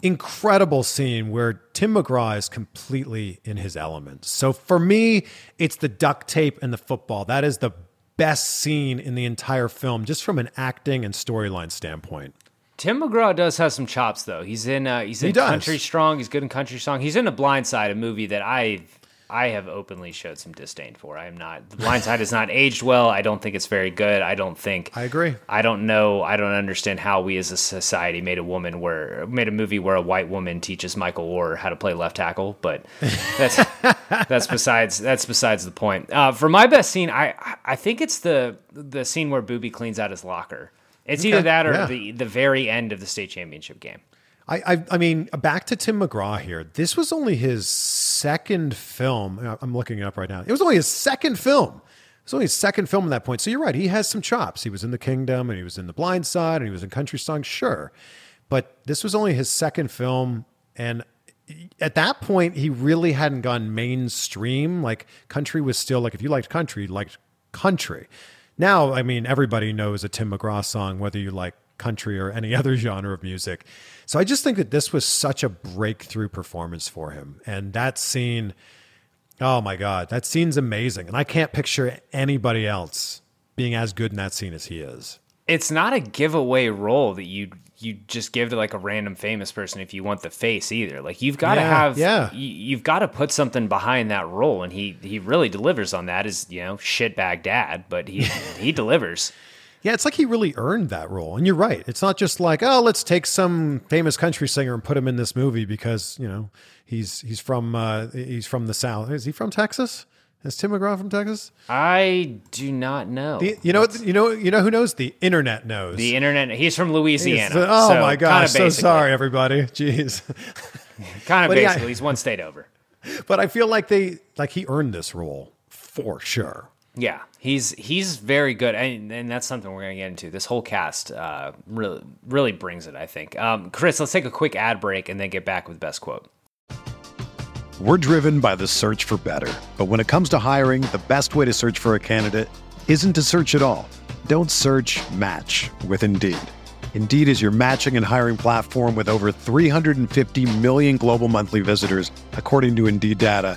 [SPEAKER 7] incredible scene where Tim McGraw is completely in his element. So for me, it's the duct tape and the football. That is the best scene in the entire film, just from an acting and storyline standpoint.
[SPEAKER 6] Tim McGraw does have some chops, though. He's in uh, he's in
[SPEAKER 7] He.
[SPEAKER 6] Country Strong. He's good in Country Strong. He's in A Blind Side, a movie that I I have openly showed some disdain for. I am not. The Blind Side has not aged well. I don't think it's very good. I don't think.
[SPEAKER 7] I agree.
[SPEAKER 6] I don't know. I don't understand how we as a society made a woman where made a movie where a white woman teaches Michael Oher how to play left tackle. But that's that's besides that's besides the point. Uh, for my best scene, I I think it's the the scene where Boobie cleans out his locker. It's either that or
[SPEAKER 7] yeah.
[SPEAKER 6] the the very end of the state championship game.
[SPEAKER 7] I, I, I mean, back to Tim McGraw here. This was only his second film. Uh, I'm looking it up right now. It was only his second film. It was only his second film at that point. So you're right. He has some chops. He was in The Kingdom and he was in The Blind Side and he was in Country Song, sure. But this was only his second film. And at that point, he really hadn't gone mainstream. Like, country was still like, if you liked country, you liked country. Now, I mean, everybody knows a Tim McGraw song, whether you like country or any other genre of music. So I just think that this was such a breakthrough performance for him. And that scene, oh my God, that scene's amazing. And I can't picture anybody else being as good in that scene as he is.
[SPEAKER 6] It's not a giveaway role that you you just give to like a random famous person if you want the face either. Like you've got to
[SPEAKER 7] Yeah,
[SPEAKER 6] have
[SPEAKER 7] yeah.
[SPEAKER 6] you, you've got to put something behind that role, and he he really delivers on that. Is you know shitbag dad, but he he delivers.
[SPEAKER 7] Yeah, it's like he really earned that role. And you're right. It's not just like, oh, let's take some famous country singer and put him in this movie because, you know, he's he's from uh, he's from the South. Is he from Texas? Is Tim McGraw from Texas?
[SPEAKER 6] I do not know.
[SPEAKER 7] The, you know, you know, you know who knows? The internet knows.
[SPEAKER 6] the internet. He's from Louisiana.
[SPEAKER 7] He's- oh
[SPEAKER 6] so
[SPEAKER 7] my gosh! So sorry, everybody. Jeez.
[SPEAKER 6] Kind of
[SPEAKER 7] But yeah.
[SPEAKER 6] basically, he's one state over.
[SPEAKER 7] But I feel like they like he earned this role for sure.
[SPEAKER 6] Yeah, he's he's very good, and, and that's something we're gonna get into. This whole cast uh, really really brings it. I think. Um, Chris, let's take a quick ad break and then get back with best quote.
[SPEAKER 13] We're driven by the search for better. But when it comes to hiring, the best way to search for a candidate isn't to search at all. Don't search match with Indeed. Indeed is your matching and hiring platform with over 350 million global monthly visitors, according to Indeed data,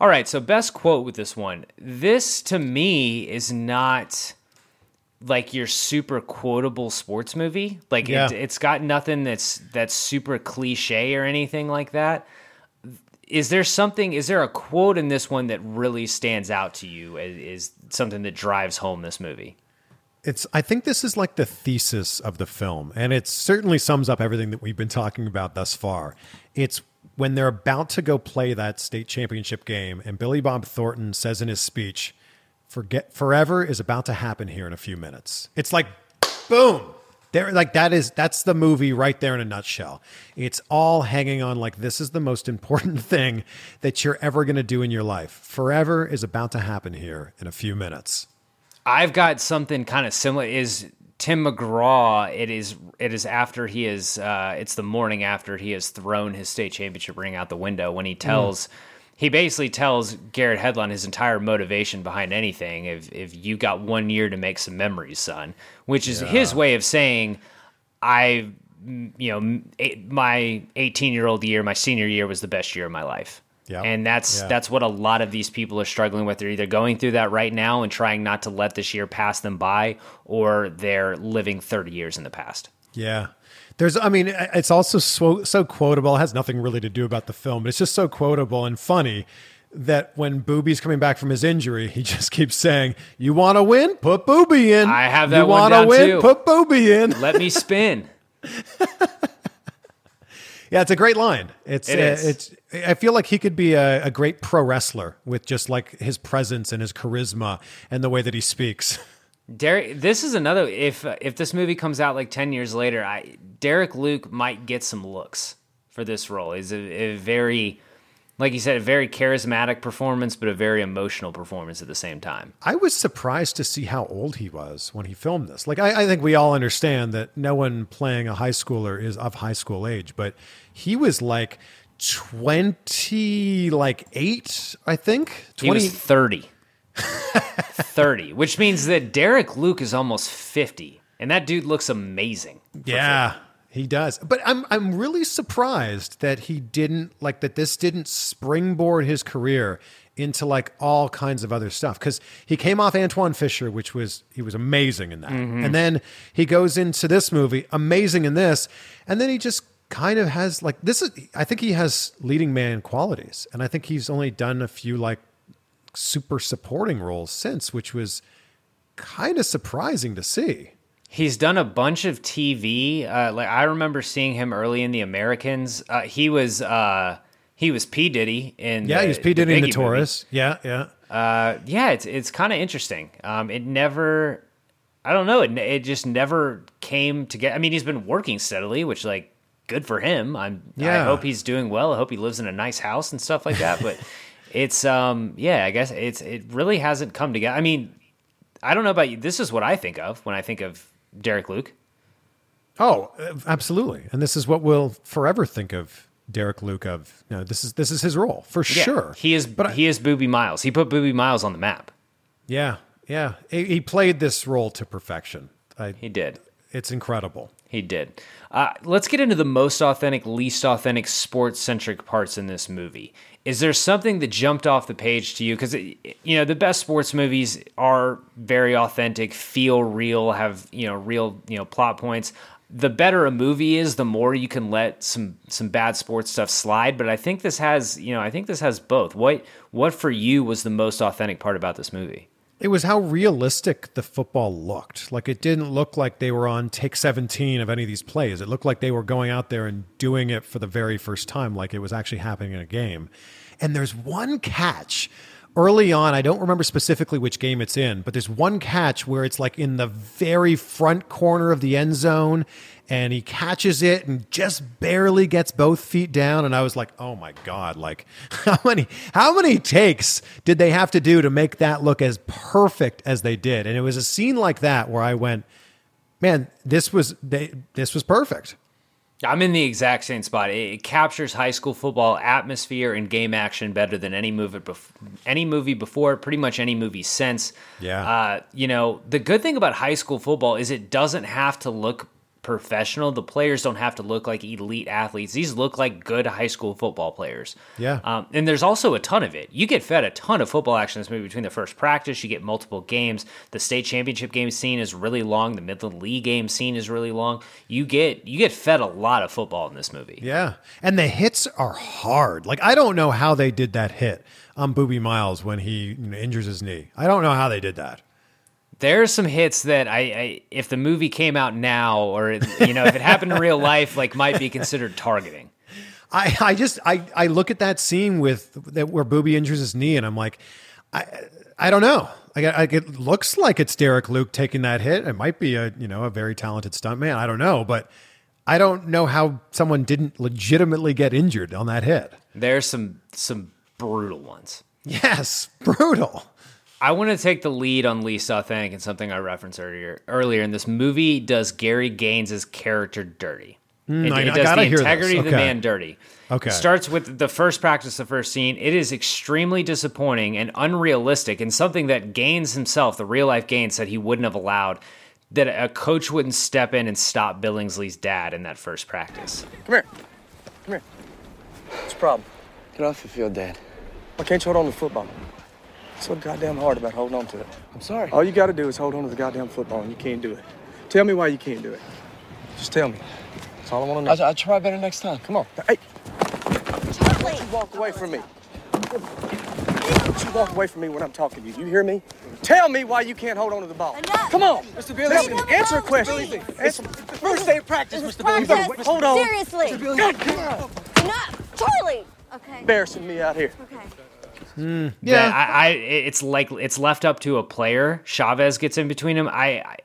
[SPEAKER 6] All right, so best quote with this one. This to me is not like your super quotable sports movie. Like
[SPEAKER 7] Yeah.
[SPEAKER 6] it, it's got nothing that's that's super cliche or anything like that. Is there something? Is there a quote in this one that really stands out to you? As, is something that drives home this movie?
[SPEAKER 7] It's I think this is like the thesis of the film and it certainly sums up everything that we've been talking about thus far. It's when they're about to go play that state championship game and Billy Bob Thornton says in his speech, "Forget forever is about to happen here in a few minutes." It's like boom. There like that is that's the movie right there in a nutshell. It's all hanging on like this is the most important thing that you're ever going to do in your life. Forever is about to happen here in a few minutes.
[SPEAKER 6] I've got something kind of similar. Is Tim McGraw? It is. It is after he is. Uh, it's the morning after he has thrown his state championship ring out the window when he tells. He basically tells Garrett Hedlund his entire motivation behind anything. If if you got one year to make some memories, son, which is his way of saying, I, you know, eight, my 18 year old year, my senior year was the best year of my life.
[SPEAKER 7] Yeah.
[SPEAKER 6] And that's
[SPEAKER 7] Yeah.
[SPEAKER 6] that's what a lot of these people are struggling with. They're either going through that right now and trying not to let this year pass them by, or they're living 30 years in the past.
[SPEAKER 7] Yeah. There's, I mean, it's also so, so quotable. It has nothing really to do about the film, but it's just so quotable and funny that when Boobie's coming back from his injury, he just keeps saying, "You want to win? Put Boobie in.
[SPEAKER 6] I have that
[SPEAKER 7] you
[SPEAKER 6] one
[SPEAKER 7] wanna win?
[SPEAKER 6] too.
[SPEAKER 7] Put Boobie in."
[SPEAKER 6] Let me spin.
[SPEAKER 7] Yeah, it's a great line. It's
[SPEAKER 6] It
[SPEAKER 7] uh,
[SPEAKER 6] is.
[SPEAKER 7] it's. I feel like he could be a, a great pro wrestler with just like his presence and his charisma and the way that he speaks.
[SPEAKER 6] Derek, this is another. If if this movie comes out like ten years later, I Derek Luke might get some looks for this role. He's a, a very, like you said, a very charismatic performance, but a very emotional performance at the same time.
[SPEAKER 7] I was surprised to see how old he was when he filmed this. Like, I, I think we all understand that no one playing a high schooler is of high school age, but he was like twenty, like eight, I think.
[SPEAKER 6] He was thirty. thirty, which means that Derek Luke is almost fifty, and that dude looks amazing.
[SPEAKER 7] Yeah, he does. But I'm I'm really surprised that he didn't like that this didn't springboard his career into like all kinds of other stuff cuz he came off Antwone Fisher which was he was amazing in that.
[SPEAKER 6] Mhm.
[SPEAKER 7] And then he goes into this movie amazing in this and then he just kind of has like this is I think he has leading man qualities and I think he's only done a few like super supporting roles since which was kind of surprising to see.
[SPEAKER 6] He's done a bunch of TV. Uh, like I remember seeing him early in the Americans. Uh, he was uh, he was P Diddy in
[SPEAKER 7] Yeah,
[SPEAKER 6] the,
[SPEAKER 7] he was P. Diddy in the
[SPEAKER 6] movie.
[SPEAKER 7] Taurus. Yeah, yeah.
[SPEAKER 6] Uh, yeah, it's it's kind of interesting. Um, it never, I don't know, it it just never came together. I mean, he's been working steadily, which like good for him. I'm
[SPEAKER 7] yeah.
[SPEAKER 6] I hope he's doing well. I hope he lives in a nice house and stuff like that. But it's um yeah, I guess it's it really hasn't come together. I mean, I don't know about you. This is what I think of when I think of Derek Luke.
[SPEAKER 7] Oh, uh, absolutely. And this is what we'll forever think of Derek Luke of. You know, this is this is his role for
[SPEAKER 6] Yeah,
[SPEAKER 7] sure.
[SPEAKER 6] He is but he is Boobie Miles. He put Boobie Miles on the map.
[SPEAKER 7] Yeah, yeah. He, he played this role to perfection. I,
[SPEAKER 6] he did.
[SPEAKER 7] It's incredible.
[SPEAKER 6] He did. Uh, let's get into the most authentic, least authentic, sports centric parts in this movie. Is there something that jumped off the page to you? Because you know the best sports movies are very authentic, feel real, have you know real you know plot points. The better a movie is, the more you can let some some bad sports stuff slide. But I think this has you know I think this has both. What what for you was the most authentic part about this movie?
[SPEAKER 7] It was how realistic the football looked. Like it didn't look like they were on take 17 of any of these plays. It looked like they were going out there and doing it for the very first time, like it was actually happening in a game. And there's one catch early on. I don't remember specifically which game it's in, but there's one catch where it's like in the very front corner of the end zone and he catches it and just barely gets both feet down and I was like, "Oh my god, like how many how many takes did they have to do to make that look as perfect as they did?" And it was a scene like that where I went, "Man, this was they this was perfect."
[SPEAKER 6] I'm in the exact same spot. It, it captures high school football atmosphere and game action better than any movie bef- any movie before, pretty much any movie since.
[SPEAKER 7] Yeah.
[SPEAKER 6] Uh, you know, the good thing about high school football is it doesn't have to look professional. The players don't have to look like elite athletes. These look like good high school football players.
[SPEAKER 7] Yeah.
[SPEAKER 6] Um, and there's also a ton of it. You get fed a ton of football action in this movie between the first practice. You get multiple games. The state championship game scene is really long. The Midland Lee game scene is really long. You get you get fed a lot of football in this movie.
[SPEAKER 7] Yeah. And the hits are hard. Like I don't know how they did that hit on Boobie Miles when he you know, injures his knee. I don't know how they did that.
[SPEAKER 6] There are some hits that I, I, if the movie came out now, or you know, if it happened in real life, like might be considered targeting.
[SPEAKER 7] I, I just I, I look at that scene with that where Boobie injures his knee and I'm like, I I don't know. I, I, it looks like it's Derek Luke taking that hit. It might be a you know a very talented stuntman. I don't know, but I don't know how someone didn't legitimately get injured on that hit.
[SPEAKER 6] There's some some brutal ones.
[SPEAKER 7] Yes, brutal.
[SPEAKER 6] I want to take the lead on least authentic and something I referenced earlier. Earlier in this movie, does Gary Gaines' character dirty?
[SPEAKER 7] Mm,
[SPEAKER 6] it,
[SPEAKER 7] I-
[SPEAKER 6] it
[SPEAKER 7] I
[SPEAKER 6] does
[SPEAKER 7] gotta
[SPEAKER 6] the
[SPEAKER 7] hear this.
[SPEAKER 6] integrity of the man dirty.
[SPEAKER 7] Okay.
[SPEAKER 6] Starts with the first practice, the first scene. It is extremely disappointing and unrealistic, and something that Gaines himself, the real life Gaines, said he wouldn't have allowed. That a coach wouldn't step in and stop Billingsley's dad in that first practice.
[SPEAKER 9] Come here. Come here. What's the problem? Get off the field, Dad.
[SPEAKER 12] Why can't you hold on to the football? What's so goddamn hard about holding on to it?
[SPEAKER 9] I'm sorry.
[SPEAKER 12] All you gotta do is hold on to the goddamn football, and you can't do it. Tell me why you can't do it. Just tell me. That's all I want to know.
[SPEAKER 9] I, I try better next time. Come on.
[SPEAKER 12] Hey. Charlie. Don't you walk away from me. Don't you walk away from me when I'm talking to you. You hear me? Tell me why you can't hold on to the ball.
[SPEAKER 14] Enough.
[SPEAKER 12] Come on.
[SPEAKER 14] Mr. Billy.
[SPEAKER 12] Listen, answer a question. Answer. First day of practice, Mr. Billy. You better wait- Hold on.
[SPEAKER 14] Seriously.
[SPEAKER 12] Mr. Billy.
[SPEAKER 14] Enough. Charlie. Okay.
[SPEAKER 12] Embarrassing me out here.
[SPEAKER 14] Okay. Hmm.
[SPEAKER 6] yeah, I, I it's like it's left up to a player. Chavez gets in between them. I, I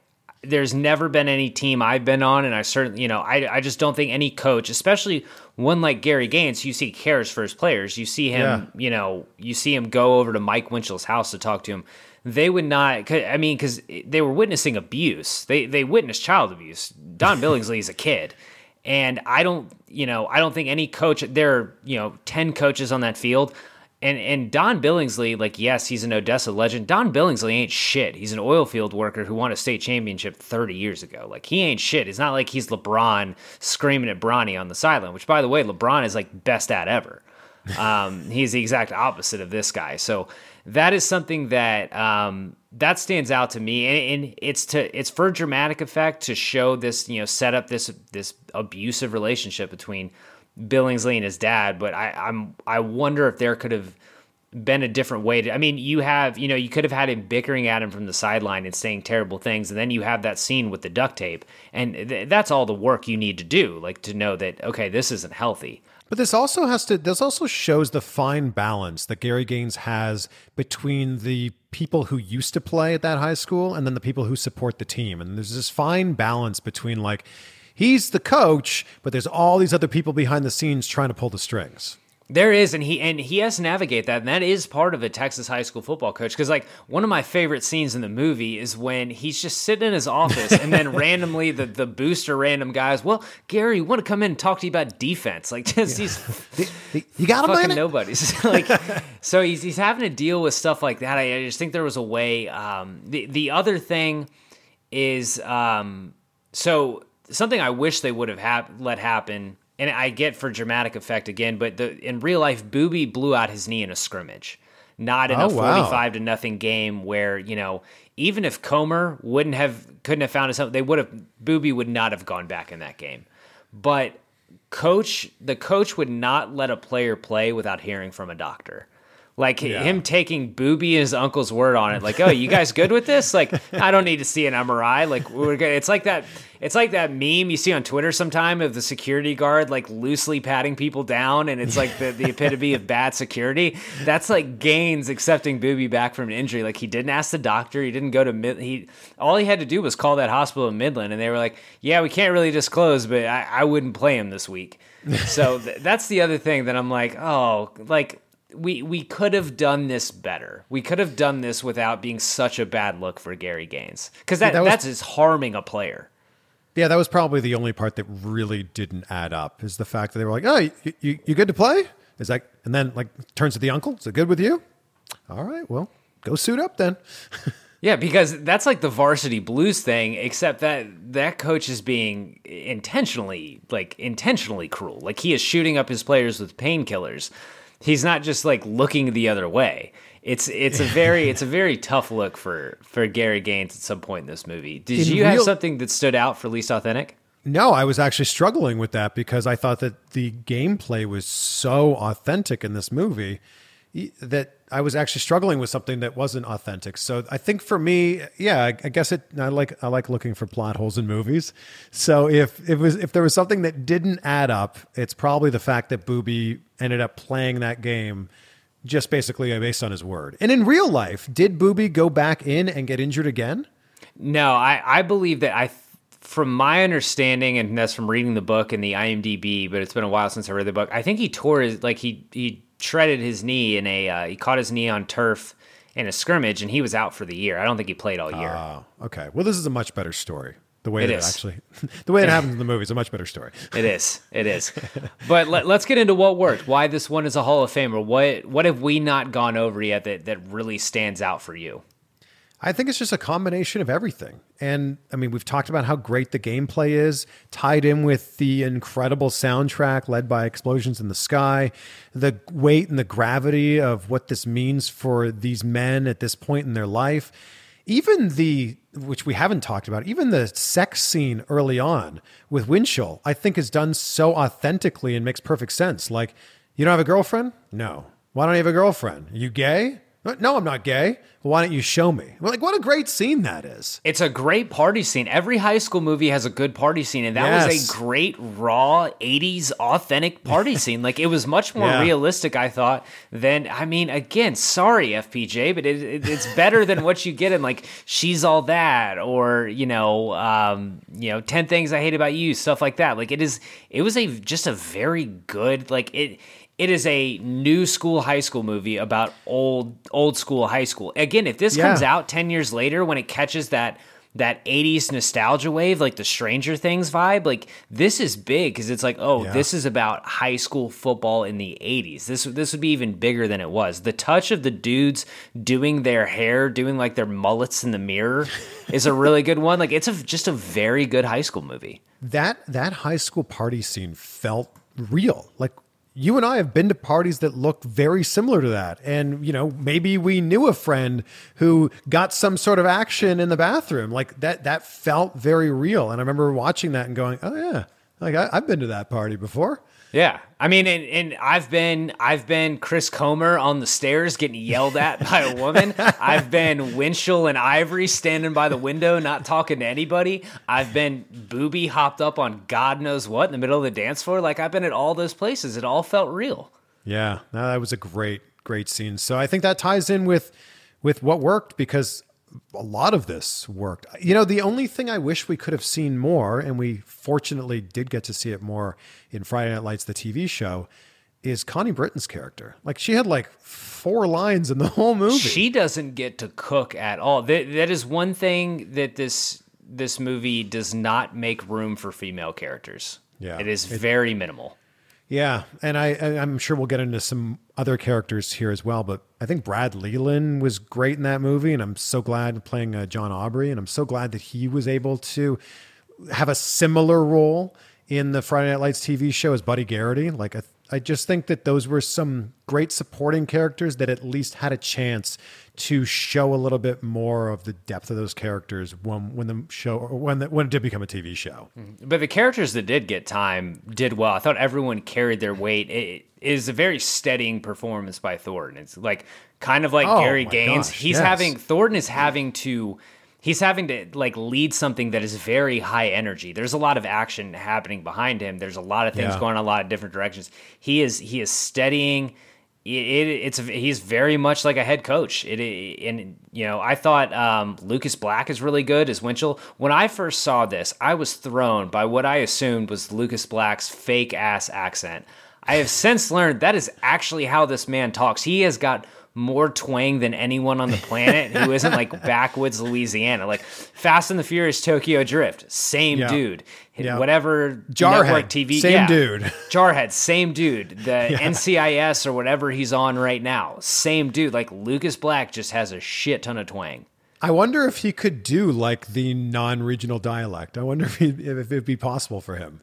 [SPEAKER 6] there's never been any team I've been on, and I certainly, you know, I, I just don't think any coach, especially one like Gary Gaines, you see cares for his players. You see him,
[SPEAKER 7] Yeah.
[SPEAKER 6] you know, you see him go over to Mike Winchell's house to talk to him. They would not, I mean, because they were witnessing abuse. They they witnessed child abuse. Don Billingsley is a kid. And I don't, you know, I don't think any coach. There are, you know, ten coaches on that field, and and Don Billingsley, like, yes, he's an Odessa legend. Don Billingsley ain't shit. He's an oil field worker who won a state championship thirty years ago. Like, he ain't shit. It's not like he's LeBron screaming at Bronny on the sideline. Which, by the way, LeBron is like best at ever. Um, he's the exact opposite of this guy. So that is something that um, that stands out to me, and, and it's to it's for dramatic effect to show this, you know, set up this this abusive relationship between Billingsley and his dad. But I, I'm I wonder if there could have been a different way to I mean you have you know you could have had him bickering at him from the sideline and saying terrible things and then you have that scene with the duct tape and th- that's all the work you need to do like to know that okay this isn't healthy
[SPEAKER 7] But this also has to this also shows the fine balance that Gary Gaines has between the people who used to play at that high school and then the people who support the team. And there's this fine balance between like he's the coach, but there's all these other people behind the scenes trying to pull the strings.
[SPEAKER 6] There is, and he and he has to navigate that, and that is part of a Texas high school football coach. Because like one of my favorite scenes in the movie is when he's just sitting in his office, and then randomly the the booster random guys, well, Gary, you want to come in and talk to you about defense? Like just these
[SPEAKER 7] you got
[SPEAKER 6] fucking nobodies. like so he's he's having to deal with stuff like that. I, I just think there was a way. Um, the the other thing is um, so something I wish they would have hap- let happen, and I get for dramatic effect again, but the in real life, Boobie blew out his knee in a scrimmage, not in
[SPEAKER 7] Oh,
[SPEAKER 6] a
[SPEAKER 7] wow.
[SPEAKER 6] forty-five to nothing game where you know even if Comer wouldn't have couldn't have found us, they would have Boobie would not have gone back in that game, but coach the coach would not let a player play without hearing from a doctor. Like
[SPEAKER 7] Yeah.
[SPEAKER 6] him taking Boobie and his uncle's word on it, like, "Oh, you guys good with this?" Like, I don't need to see an MRI. Like, we're good. It's like that. It's like that meme you see on Twitter sometime of the security guard like loosely patting people down, and it's like the, the epitome of bad security. That's like Gaines accepting Boobie back from an injury. Like he didn't ask the doctor. He didn't go to mid. He all he had to do was call that hospital in Midland, and they were like, "Yeah, we can't really disclose, but I, I wouldn't play him this week." So th- that's the other thing that I'm like, oh, like we we could have done this better. We could have done this without being such a bad look for Gary Gaines because that,
[SPEAKER 7] that was-
[SPEAKER 6] that's just harming a player.
[SPEAKER 7] Yeah, that was probably the only part that really didn't add up. Is the fact that they were like, "Oh, you, you, you good to play?" Is that, and then like turns to the uncle. Is it good with you? All right, well, go suit up then.
[SPEAKER 6] Yeah, because that's like the varsity blues thing, except that that coach is being intentionally like intentionally cruel. Like he is shooting up his players with painkillers. He's not just like looking the other way. It's it's a very it's a very tough look for for Gary Gaines at some point in this movie. Did
[SPEAKER 7] In
[SPEAKER 6] you have something that stood out for least authentic?
[SPEAKER 7] No, I was actually struggling with that because I thought that the gameplay was so authentic in this movie that I was actually struggling with something that wasn't authentic. So I think for me, yeah, I, I guess it. I like I like looking for plot holes in movies. So if if it was if there was something that didn't add up, it's probably the fact that Boobie ended up playing that game just basically based on his word. And in real life, did Boobie go back in and get injured again?
[SPEAKER 6] No, I, I believe that I, from my understanding, and that's from reading the book and the IMDb, but it's been a while since I read the book. I think he tore his like he he shredded his knee in a uh, he caught his knee on turf in a scrimmage, and he was out for the year. I don't think he played all year.
[SPEAKER 7] Oh, okay. Well, this is a much better story. The way
[SPEAKER 6] It is.
[SPEAKER 7] actually, the way it happens in the movie is a much better story.
[SPEAKER 6] It is. It is. But let, us get into what worked. Why this one is a Hall of Famer. What what have we not gone over yet that that really stands out for you?
[SPEAKER 7] I think it's just a combination of everything. And I mean, we've talked about how great the gameplay is, tied in with the incredible soundtrack led by Explosions in the Sky, the weight and the gravity of what this means for these men at this point in their life. even the which we haven't talked about, even the sex scene early on with Winchell, I think is done so authentically and makes perfect sense. Like, you don't have a girlfriend? No. Why don't you have a girlfriend? Are you gay? No, I'm not gay. Why don't you show me? Well, like, what a great scene that is.
[SPEAKER 6] It's a great party scene. Every high school movie has a good party scene, and that
[SPEAKER 7] Yes.
[SPEAKER 6] was a great, raw, 80s authentic party scene. Like, it was much more
[SPEAKER 7] Yeah.
[SPEAKER 6] realistic, I thought, than, I mean, again, sorry, FPJ, but it, it, it's better than what you get in, like, She's All That, or, you know, um, you know, 10 Things I Hate About You, stuff like that. Like, it is, it was a, just a very good, like, it, it is a new school high school movie about old old school high school. Again, if this
[SPEAKER 7] Yeah.
[SPEAKER 6] comes out 10 years later when it catches that that 80s nostalgia wave like the Stranger Things vibe, like this is big cuz it's like, oh,
[SPEAKER 7] Yeah.
[SPEAKER 6] this is about high school football in the 80s. This this would be even bigger than it was. The touch of the dudes doing their hair, doing like their mullets in the mirror is a really good one. Like it's a just a very good high school movie.
[SPEAKER 7] That that high school party scene felt real. Like you and I have been to parties that look very similar to that. And, you know, maybe we knew a friend who got some sort of action in the bathroom. Like that that felt very real. And I remember watching that and going, Oh yeah, like I, I've been to that party before.
[SPEAKER 6] Yeah, I mean, and, and I've been I've been Chris Comer on the stairs getting yelled at by a woman. I've been Winchell and Ivory standing by the window not talking to anybody. I've been Boobie hopped up on God knows what in the middle of the dance floor. Like I've been at all those places. It all felt real.
[SPEAKER 7] Yeah, no, that was a great, great scene. So I think that ties in with with what worked because a lot of this worked. You know, the only thing I wish we could have seen more, and we fortunately did get to see it more in Friday Night Lights, the TV show, is Connie Britton's character. Like she had like four lines in the whole movie.
[SPEAKER 6] She doesn't get to cook at all. That that is one thing that this this movie does not make room for female characters.
[SPEAKER 7] Yeah.
[SPEAKER 6] it is
[SPEAKER 7] It-
[SPEAKER 6] very minimal.
[SPEAKER 7] Yeah, and I, I'm sure we'll get into some other characters here as well. But I think Brad Leland was great in that movie, and I'm so glad playing uh, John Aubrey, and I'm so glad that he was able to have a similar role in the Friday Night Lights TV show as Buddy Garrity. Like I, I just think that those were some great supporting characters that at least had a chance to show a little bit more of the depth of those characters when when the show or when the, when it did become a TV show. Mm-hmm.
[SPEAKER 6] But the characters that did get time did well. I thought everyone carried their weight. It is a very steadying performance by Thornton. It's like kind of like
[SPEAKER 7] Oh,
[SPEAKER 6] Gary Gaines.
[SPEAKER 7] gosh,
[SPEAKER 6] he's
[SPEAKER 7] yes.
[SPEAKER 6] having Thornton is having to he's having to like lead something that is very high energy. There's a lot of action happening behind him. There's a lot of things
[SPEAKER 7] Yeah.
[SPEAKER 6] going in a lot of different directions. He is he is steadying. It, it, it's he's very much like a head coach. It, it- and you know I thought um, Lucas Black is really good as Winchell. When I first saw this, I was thrown by what I assumed was Lucas Black's fake ass accent. I have since learned that is actually how this man talks. He has got more twang than anyone on the planet who isn't like backwoods Louisiana. Like Fast and the Furious Tokyo Drift, same
[SPEAKER 7] Yeah.
[SPEAKER 6] dude.
[SPEAKER 7] Yeah.
[SPEAKER 6] Whatever
[SPEAKER 7] Jarhead,
[SPEAKER 6] network TV,
[SPEAKER 7] same
[SPEAKER 6] yeah.
[SPEAKER 7] dude.
[SPEAKER 6] Jarhead, same dude. The. NCIS or whatever he's on right now, same dude. Like Lucas Black just has a shit ton of twang.
[SPEAKER 7] I wonder if he could do like the non-regional dialect. I wonder if, he, if it'd be possible for him.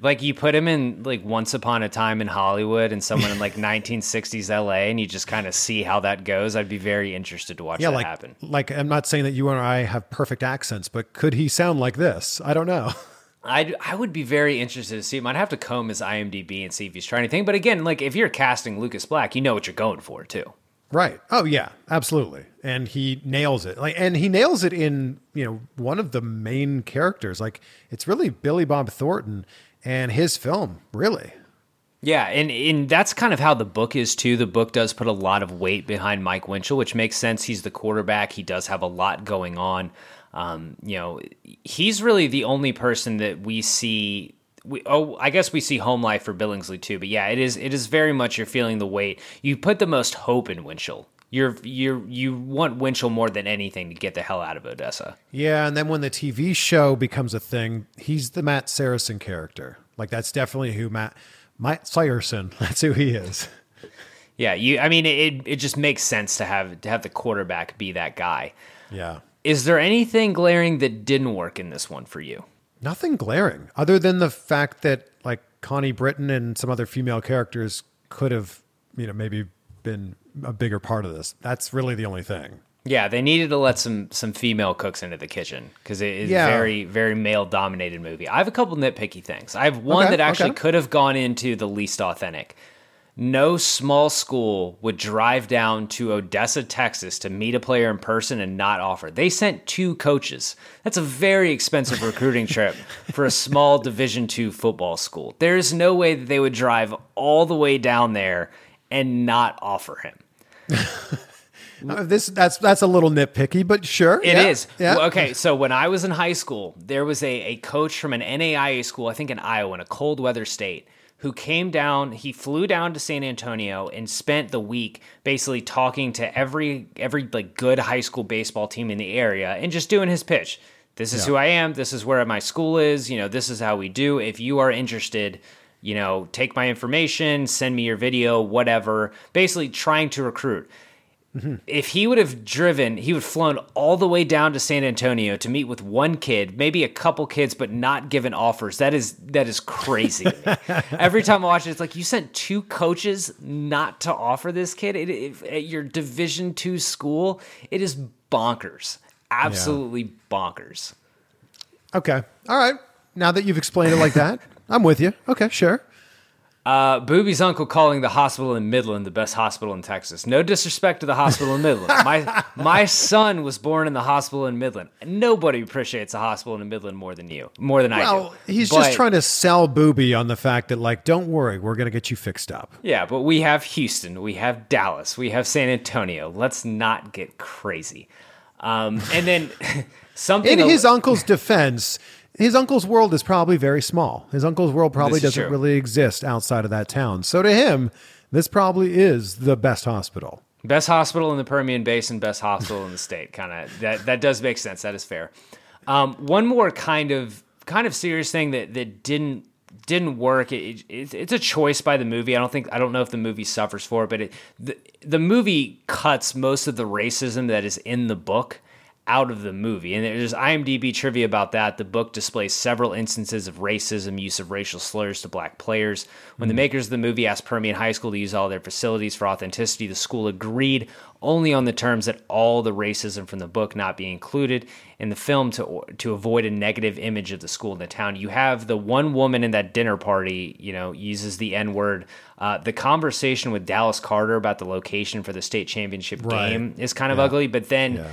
[SPEAKER 6] Like you put him in like Once Upon a Time in Hollywood and someone in like 1960s LA, and you just kind of see how that goes. I'd be very interested to watch
[SPEAKER 7] yeah,
[SPEAKER 6] that
[SPEAKER 7] like
[SPEAKER 6] happen.
[SPEAKER 7] like I'm not saying that you and I have perfect accents, but could he sound like this? I don't know.
[SPEAKER 6] I I would be very interested to see him. I'd have to comb his IMDb and see if he's trying anything. But again, like if you're casting Lucas Black, you know what you're going for too.
[SPEAKER 7] Right. Oh yeah, absolutely. And he nails it. Like and he nails it in, you know, one of the main characters. Like it's really Billy Bob Thornton and his film, really.
[SPEAKER 6] Yeah, and and that's kind of how the book is too. The book does put a lot of weight behind Mike Winchell, which makes sense. He's the quarterback. He does have a lot going on. Um, you know, he's really the only person that we see. We, oh, I guess we see home life for Billingsley too. But yeah, it is it is very much you're feeling the weight. You put the most hope in Winchell. You're you're you want Winchell more than anything to get the hell out of Odessa.
[SPEAKER 7] Yeah, and then when the TV show becomes a thing, he's the Matt Saracen character. Like that's definitely who Matt Matt Saracen. That's who he is.
[SPEAKER 6] Yeah, you. I mean, it it just makes sense to have to have the quarterback be that guy.
[SPEAKER 7] Yeah.
[SPEAKER 6] Is there anything glaring that didn't work in this one for you?
[SPEAKER 7] Nothing glaring other than the fact that like Connie Britton and some other female characters could have, you know, maybe been a bigger part of this. That's really the only thing.
[SPEAKER 6] Yeah, they needed to let some some female cooks into the kitchen because it is
[SPEAKER 7] Yeah.
[SPEAKER 6] very very male dominated movie. I have a couple nitpicky things. I have one
[SPEAKER 7] Okay,
[SPEAKER 6] that actually
[SPEAKER 7] okay.
[SPEAKER 6] could have gone into the least authentic. No small school would drive down to Odessa, Texas to meet a player in person and not offer. They sent two coaches. That's a very expensive recruiting trip for a small Division II football school. There's no way that they would drive all the way down there and not offer him.
[SPEAKER 7] Uh, this that's that's a little nitpicky, but sure.
[SPEAKER 6] It is
[SPEAKER 7] yeah, Yeah.
[SPEAKER 6] Okay, so when I was in high school, there was a, a coach from an NAIA school, I think in Iowa, in a cold weather state, who came down. He flew down to San Antonio and spent the week basically talking to every every like good high school baseball team in the area and just doing his pitch. This is
[SPEAKER 7] Yeah.
[SPEAKER 6] who I am. This is where my school is. You know, this is how we do. If you are interested, you know, take my information, send me your video, whatever. Basically, trying to recruit if he would have driven, he would have flown all the way down to San Antonio to meet with one kid, maybe a couple kids, but not given offers. That is that is crazy. Every time I watch it, it's like you sent two coaches not to offer this kid it, it- at your Division two school. It is bonkers, absolutely bonkers.
[SPEAKER 7] Okay. All right. Now that you've explained it like that, I'm with you. Okay, sure.
[SPEAKER 6] Uh, Boobie's uncle calling the hospital in Midland the best hospital in Texas. No disrespect to the hospital in Midland. My my son was born in the hospital in Midland. Nobody appreciates a hospital in Midland more than you, more than I
[SPEAKER 7] Well,
[SPEAKER 6] do.
[SPEAKER 7] he's
[SPEAKER 6] But-
[SPEAKER 7] just trying to sell Booby on the fact that, like, don't worry, we're gonna get you fixed up.
[SPEAKER 6] Yeah, but we have Houston, we have Dallas, we have San Antonio. Let's not get crazy. Um, and then something
[SPEAKER 7] In his uncle's defense, his uncle's world is probably very small. His uncle's world probably doesn't
[SPEAKER 6] true.
[SPEAKER 7] really exist outside of that town. So to him, this probably is the best hospital.
[SPEAKER 6] Best hospital in the Permian Basin, best hospital in the state. Kind of that that does make sense. That is fair. Um, one more kind of kind of serious thing that that didn't didn't work. It, it, it's a choice by the movie. I don't think I don't know if the movie suffers for it, but it, the the movie cuts most of the racism that is in the book out of the movie. And there's IMDb trivia about that. The book displays several instances of racism, use of racial slurs to black players. When the makers of the movie asked Permian High School to use all their facilities for authenticity, the school agreed only on the terms that all the racism from the book not be included in the film to to avoid a negative image of the school and the town. You have the one woman in that dinner party, you know, uses the N word. Uh, the conversation with Dallas Carter about the location for the state championship
[SPEAKER 7] Right.
[SPEAKER 6] game is kind of
[SPEAKER 7] Yeah.
[SPEAKER 6] ugly, but then.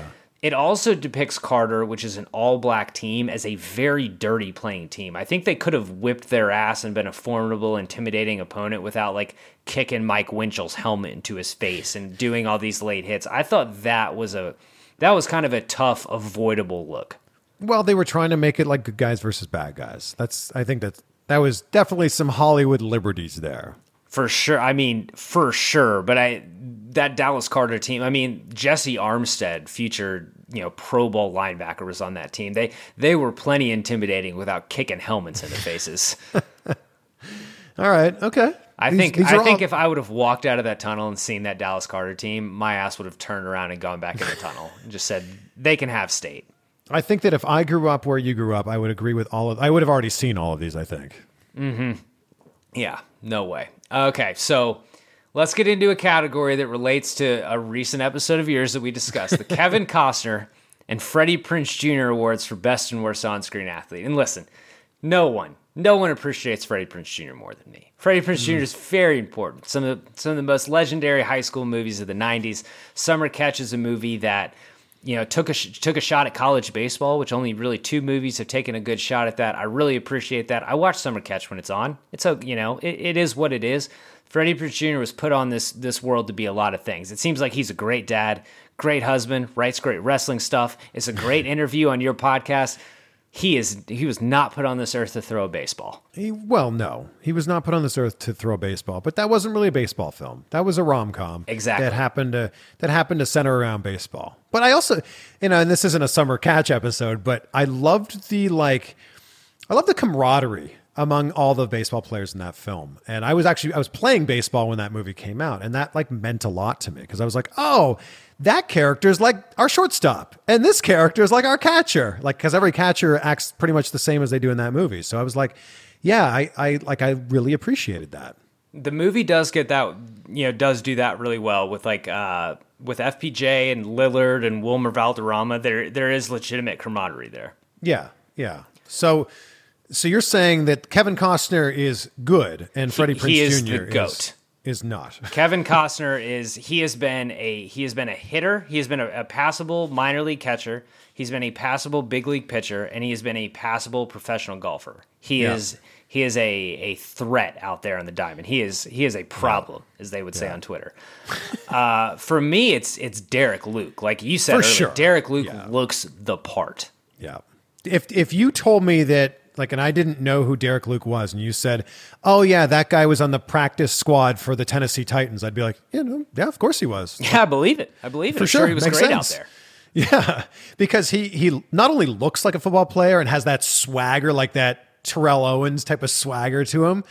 [SPEAKER 6] It also depicts Carter, which is an all black team, as a very dirty playing team. I think they could have whipped their ass and been a formidable, intimidating opponent without like kicking Mike Winchell's helmet into his face and doing all these late hits. I thought that was a that was kind of a tough, avoidable look.
[SPEAKER 7] Well, they were trying to make it like good guys versus bad guys. That's I think that that was definitely some Hollywood liberties there.
[SPEAKER 6] For sure. I mean, for sure. But I that Dallas Carter team, I mean, Jessie Armstead, future, you know, Pro Bowl linebacker was on that team. They they were plenty intimidating without kicking helmets in the faces.
[SPEAKER 7] All right, okay.
[SPEAKER 6] I
[SPEAKER 7] These-
[SPEAKER 6] think
[SPEAKER 7] these
[SPEAKER 6] I think
[SPEAKER 7] all-
[SPEAKER 6] if I would have walked out of that tunnel and seen that Dallas Carter team, my ass would have turned around and gone back in the tunnel and just said they can have state.
[SPEAKER 7] I think that if I grew up where you grew up, I would agree with all of. I would have already seen all of these. I think.
[SPEAKER 6] Mm-hmm. Yeah, no way. Okay, so let's get into a category that relates to a recent episode of yours that we discussed: the Kevin Costner and Freddie Prinze Jr. awards for best and worst on-screen athlete. And listen, no one, no one appreciates Freddie Prinze Jr. more than me. Freddie Prinze mm-hmm. Jr. is very important. Some of the, some of the most legendary high school movies of the '90s. Summer Catch is a movie that you know took a sh- took a shot at college baseball, which only really two movies have taken a good shot at that. I really appreciate that. I watch Summer Catch when it's on. It's a you know it, it is what it is. Freddie Prinze Jr. was put on this this world to be a lot of things. It seems like he's a great dad, great husband, writes great wrestling stuff. It's a great interview on your podcast. He is he was not put on this earth to throw a baseball.
[SPEAKER 7] He, well, no, he was not put on this earth to throw a baseball, but that wasn't really a baseball film. That was a rom com.
[SPEAKER 6] Exactly.
[SPEAKER 7] That happened to that happened to center around baseball. But I also, you know, and this isn't a summer catch episode, but I loved the like, I love the camaraderie among all the baseball players in that film. And I was actually I was playing baseball when that movie came out, and that like meant a lot to me because I was like, oh, that character is like our shortstop, and this character is like our catcher, like because every catcher acts pretty much the same as they do in that movie. So I was like, yeah, I I like I really appreciated that.
[SPEAKER 6] The movie does get that, you know, does do that really well with like uh with FPJ and Lillard and Wilmer Valderrama. There there is legitimate camaraderie there.
[SPEAKER 7] Yeah, yeah. So, so you're saying that Kevin Costner is good and Freddie
[SPEAKER 6] he is
[SPEAKER 7] Jr. Is, is not.
[SPEAKER 6] Kevin Costner is he has been a he has been a hitter. He has been a, a passable minor league catcher. He's been a passable big league pitcher, and he has been a passable professional golfer. He
[SPEAKER 7] Yeah.
[SPEAKER 6] is he is a a threat out there on the diamond. He is he is a problem, as they would say on Twitter. Uh, for me, it's it's Derek Luke. Like you said,
[SPEAKER 7] For
[SPEAKER 6] earlier,
[SPEAKER 7] sure.
[SPEAKER 6] Derek Luke looks the part.
[SPEAKER 7] Yeah. If if you told me that like and I didn't know who Derek Luke was and you said, "Oh yeah, that guy was on the practice squad for the Tennessee Titans." I'd be like, "Yeah, no, yeah, of course he was."
[SPEAKER 6] Yeah, I believe it. I believe it.
[SPEAKER 7] For
[SPEAKER 6] I'm
[SPEAKER 7] sure.
[SPEAKER 6] he was
[SPEAKER 7] Makes
[SPEAKER 6] great
[SPEAKER 7] sense.
[SPEAKER 6] out there.
[SPEAKER 7] Yeah, because he he not only looks like a football player and has that swagger, like that Terrell Owens type of swagger to him,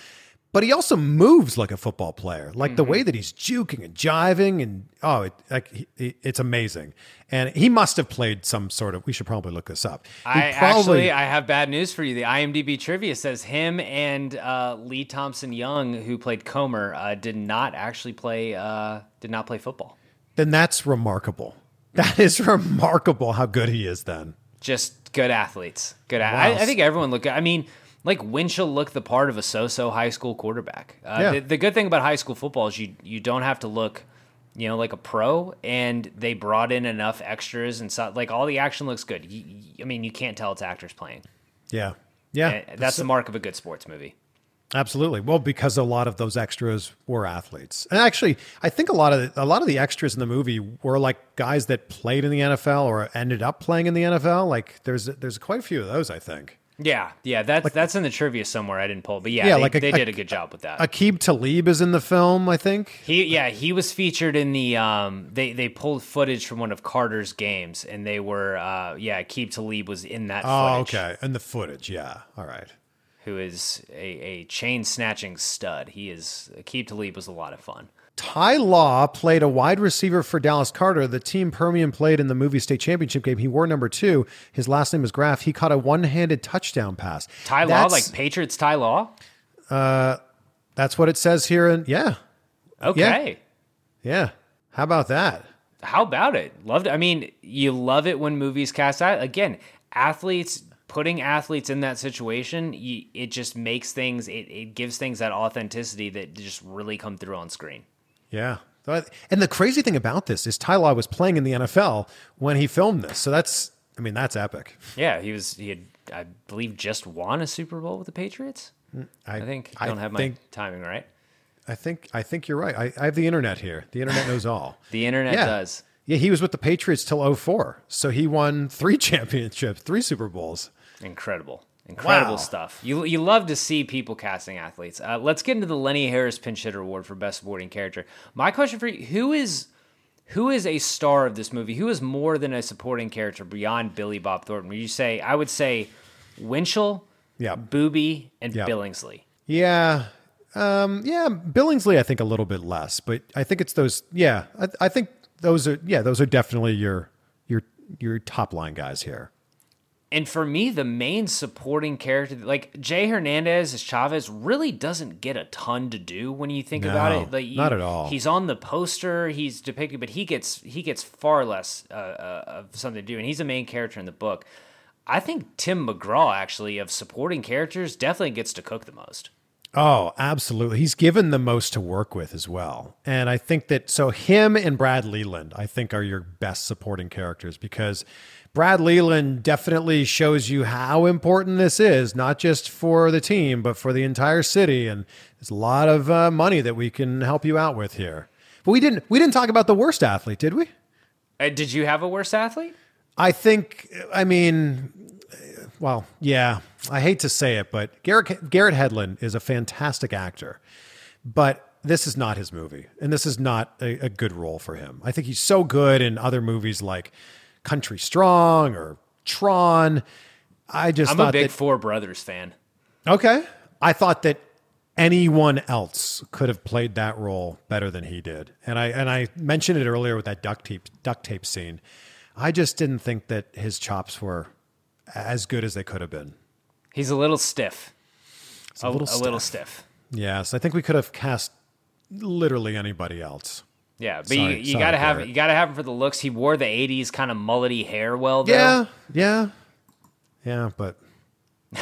[SPEAKER 7] but he also moves like a football player. Like the way that he's juking and jiving, and oh, it, like he- he, it's amazing. And he must have played some sort of. We should probably look this up. He
[SPEAKER 6] I actually I have bad news for you. The IMDb trivia says him and uh, Lee Thompson Young, who played Comer, uh, did not actually play uh, did not play football.
[SPEAKER 7] then that's remarkable. That is remarkable how good he is. Then
[SPEAKER 6] Just good athletes. Good.
[SPEAKER 7] Wow.
[SPEAKER 6] I, I think everyone looked. I mean, like Winchell looked the part of a so-so high school quarterback. Uh,
[SPEAKER 7] Yeah.
[SPEAKER 6] the, the good thing about high school football is you you don't have to look. You know, like a pro, and they brought in enough extras and so, like all the action looks good. You, I mean, you can't tell it's actors playing.
[SPEAKER 7] yeah, yeah,
[SPEAKER 6] And that's the mark of a good sports movie.
[SPEAKER 7] Absolutely. Well, because a lot of those extras were athletes. And actually, I think a lot of the, a lot of the extras in the movie were like guys that played in the NFL or ended up playing in the NFL. Like there's there's quite a few of those, I think.
[SPEAKER 6] Yeah, yeah, that's that's in the trivia somewhere. I didn't pull, but yeah,
[SPEAKER 7] Yeah,
[SPEAKER 6] they,
[SPEAKER 7] like a-
[SPEAKER 6] they did a good job with that.
[SPEAKER 7] Aqib Talib is in the film, I think.
[SPEAKER 6] he, yeah, he was featured in the. Um, they they pulled footage from one of Carter's games, and they were, uh, yeah, Keeb Talib was in that.
[SPEAKER 7] Oh,
[SPEAKER 6] footage,
[SPEAKER 7] okay. And the footage, yeah. All right.
[SPEAKER 6] Who is a, a chain snatching stud? He is Keeb Talib was a lot of fun.
[SPEAKER 7] Ty Law played a wide receiver for Dallas Carter. The team Permian played in the movie state championship game. He wore number two. His last name is Graff. He caught a one-handed touchdown pass.
[SPEAKER 6] Ty Law, like Patriots Ty Law.
[SPEAKER 7] Uh, that's what it says here. And yeah,
[SPEAKER 6] Okay.
[SPEAKER 7] yeah. How about that?
[SPEAKER 6] How about it? Loved it. I mean, you love it when movies cast out. Again, athletes putting athletes in that situation, you, it just makes things. It, it gives things that authenticity that just really come through on screen.
[SPEAKER 7] Yeah. And the crazy thing about this is Ty Law was playing in the NFL when he filmed this. So that's, I mean, that's epic.
[SPEAKER 6] Yeah, he was. He had, I believe, just won a Super Bowl with the Patriots. Mm, I, think I
[SPEAKER 7] I
[SPEAKER 6] don't have my
[SPEAKER 7] think-
[SPEAKER 6] timing right.
[SPEAKER 7] I think, I think you're right. I, I have the internet here. The internet knows all.
[SPEAKER 6] The internet
[SPEAKER 7] Yeah.
[SPEAKER 6] does.
[SPEAKER 7] Yeah. He was with the Patriots till 04. So he won three championships, three Super Bowls.
[SPEAKER 6] Incredible. Incredible
[SPEAKER 7] Wow.
[SPEAKER 6] stuff. You you love to see people casting athletes. Uh, let's get into the Lenny Harris Pinch Hitter Award for Best Supporting Character. My question for you: Who is who is a star of this movie? Who is more than a supporting character beyond Billy Bob Thornton? Would you say I would say Winchell,
[SPEAKER 7] Yeah.
[SPEAKER 6] Boobie, and
[SPEAKER 7] Yeah.
[SPEAKER 6] Billingsley.
[SPEAKER 7] Yeah. Um, yeah. Billingsley, I think a little bit less, but I think it's those. Yeah. I, I think those are, yeah, those are definitely your, your, your top line guys here.
[SPEAKER 6] And for me, the main supporting character, like Jay Hernandez as Chavez, really doesn't get a ton to do when you think about it. Like you-
[SPEAKER 7] not at all.
[SPEAKER 6] He's on the poster, he's depicted, but he gets he gets far less uh, uh, of something to do, and he's a main character in the book. I think Tim McGraw, actually, of supporting characters, definitely gets to cook the most.
[SPEAKER 7] Oh, absolutely. He's given the most to work with as well. And I think that so him and Brad Leland, I think, are your best supporting characters because Brad Leland definitely shows you how important this is, not just for the team, but for the entire city. And there's a lot of uh, money that we can help you out with here. But we didn't we didn't talk about the worst athlete, did we?
[SPEAKER 6] Uh, did you have a worse athlete?
[SPEAKER 7] I think, I mean, well, yeah, I hate to say it, but Garrett, Garrett Hedlund is a fantastic actor, but this is not his movie, and this is not a, a good role for him. I think he's so good in other movies like Country Strong or Tron. I just
[SPEAKER 6] I'm a big
[SPEAKER 7] that,
[SPEAKER 6] Four Brothers fan.
[SPEAKER 7] okay. I thought that anyone else could have played that role better than he did, and I and I mentioned it earlier with that duct tape duct tape scene. I just didn't think that his chops were as good as they could have been.
[SPEAKER 6] He's a little stiff.
[SPEAKER 7] a little
[SPEAKER 6] a little
[SPEAKER 7] stiff.
[SPEAKER 6] stiff.
[SPEAKER 7] Yes, I think we could have cast literally anybody else.
[SPEAKER 6] Yeah, but
[SPEAKER 7] Sorry-
[SPEAKER 6] you, you
[SPEAKER 7] sorry,
[SPEAKER 6] gotta have
[SPEAKER 7] Garrett.
[SPEAKER 6] you gotta have him for the looks. He wore the '80s kind of mullety hair well. Though.
[SPEAKER 7] Yeah, yeah, yeah, but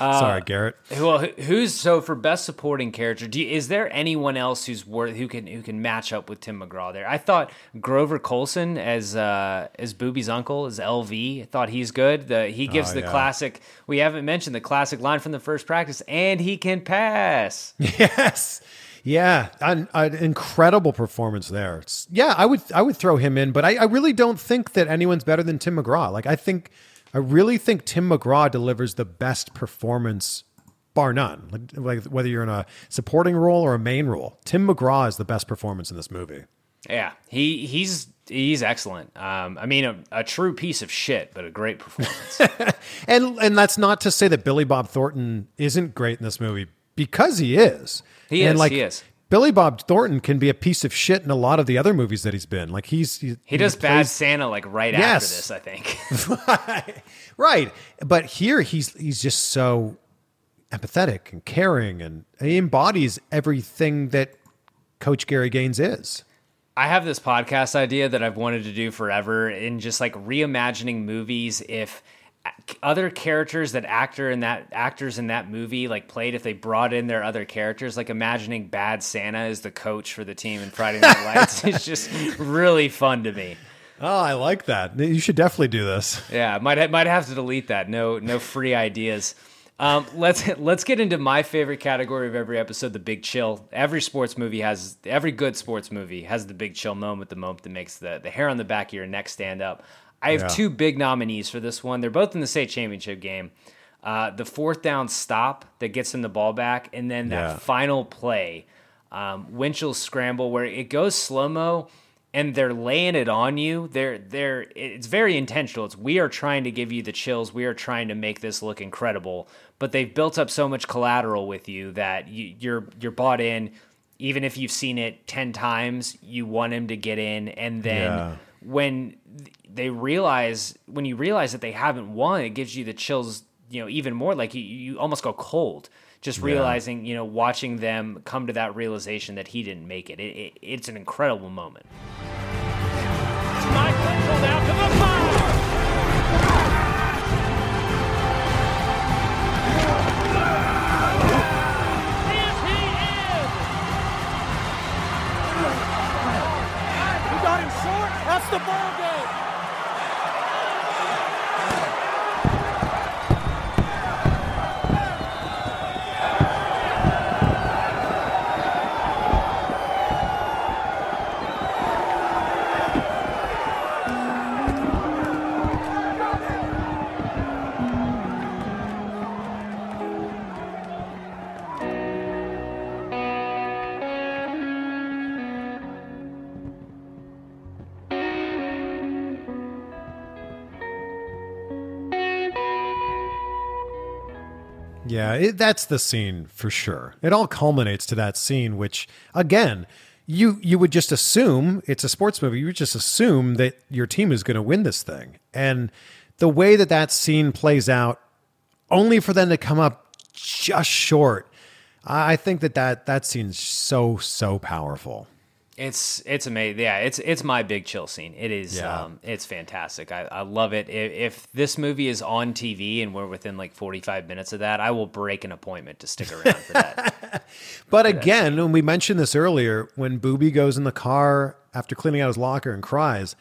[SPEAKER 6] Uh,
[SPEAKER 7] sorry, Garrett.
[SPEAKER 6] Well, who's so for best supporting character? Do you, is there anyone else who's worth who can who can match up with Tim McGraw there? I thought Grover Coulson as uh, as Boobie's uncle as LV. I thought he's good. The, he gives
[SPEAKER 7] Oh,
[SPEAKER 6] the
[SPEAKER 7] yeah.
[SPEAKER 6] classic. We haven't mentioned the classic line from the first practice, and he can pass.
[SPEAKER 7] Yes. Yeah, an, an incredible performance there. It's- yeah, I would I would throw him in, but I, I really don't think that anyone's better than Tim McGraw. Like I think I really think Tim McGraw delivers the best performance, bar none. Like, like whether you're in a supporting role or a main role, Tim McGraw is the best performance in this movie.
[SPEAKER 6] Yeah, he he's he's excellent. Um, I mean, a, a true piece of shit, but a great performance.
[SPEAKER 7] And and that's not to say that Billy Bob Thornton isn't great in this movie because he is.
[SPEAKER 6] He
[SPEAKER 7] and
[SPEAKER 6] is,
[SPEAKER 7] Like,
[SPEAKER 6] he is.
[SPEAKER 7] Billy Bob Thornton can be a piece of shit in a lot of the other movies that he's been. Like he's he,
[SPEAKER 6] he does Bad
[SPEAKER 7] plays-
[SPEAKER 6] Santa like right
[SPEAKER 7] Yes.
[SPEAKER 6] after this, I think.
[SPEAKER 7] right. But here he's he's just so empathetic and caring, and he embodies everything that Coach Gary Gaines is.
[SPEAKER 6] I have this podcast idea that I've wanted to do forever in just like reimagining movies if other characters that actor in that actors in that movie like played if they brought in their other characters like imagining bad santa as the coach for the team in friday night lights it's just really fun to me
[SPEAKER 7] Oh, I like that. You should definitely do this.
[SPEAKER 6] yeah might might have to delete that no no free ideas um, let's let's get into my favorite category of every episode, the big chill. Every sports movie has every good sports movie has the big chill moment, the moment that makes the, the hair on the back of your neck stand up. I have
[SPEAKER 7] Yeah.
[SPEAKER 6] two big nominees for this one. They're both in the state championship game. Uh, the fourth down stop that gets them the ball back, and then that
[SPEAKER 7] Yeah.
[SPEAKER 6] final play, um, Winchell's scramble, where it goes slow mo and they're laying it on you. They're they're it's very intentional. It's we are trying to give you the chills. We are trying to make this look incredible. But they've built up so much collateral with you that you, you're you're bought in. Even if you've seen it ten times, you want him to get in, and then
[SPEAKER 7] Yeah.
[SPEAKER 6] when they realize when you realize that they haven't won, it gives you the chills. You know, even more like you, you almost go cold just
[SPEAKER 7] Yeah.
[SPEAKER 6] realizing. You know, watching them come to that realization that he didn't make it. it, it it's an incredible moment.
[SPEAKER 11] You got him short. That's the ball
[SPEAKER 7] Yeah, it, that's the scene for sure. It all culminates to that scene, which again, you you would just assume it's a sports movie. You would just assume that your team is going to win this thing, and the way that that scene plays out, only for them to come up just short. I think that that that scene's so so powerful.
[SPEAKER 6] It's it's amazing. Yeah, it's it's my big chill scene. It is.
[SPEAKER 7] Yeah.
[SPEAKER 6] Um, it's fantastic. I, I love it. If, if this movie is on TV and we're within like forty five minutes of that, I will break an appointment to stick around for that.
[SPEAKER 7] But again, when we mentioned this earlier, when Boobie goes in the car after cleaning out his locker and cries,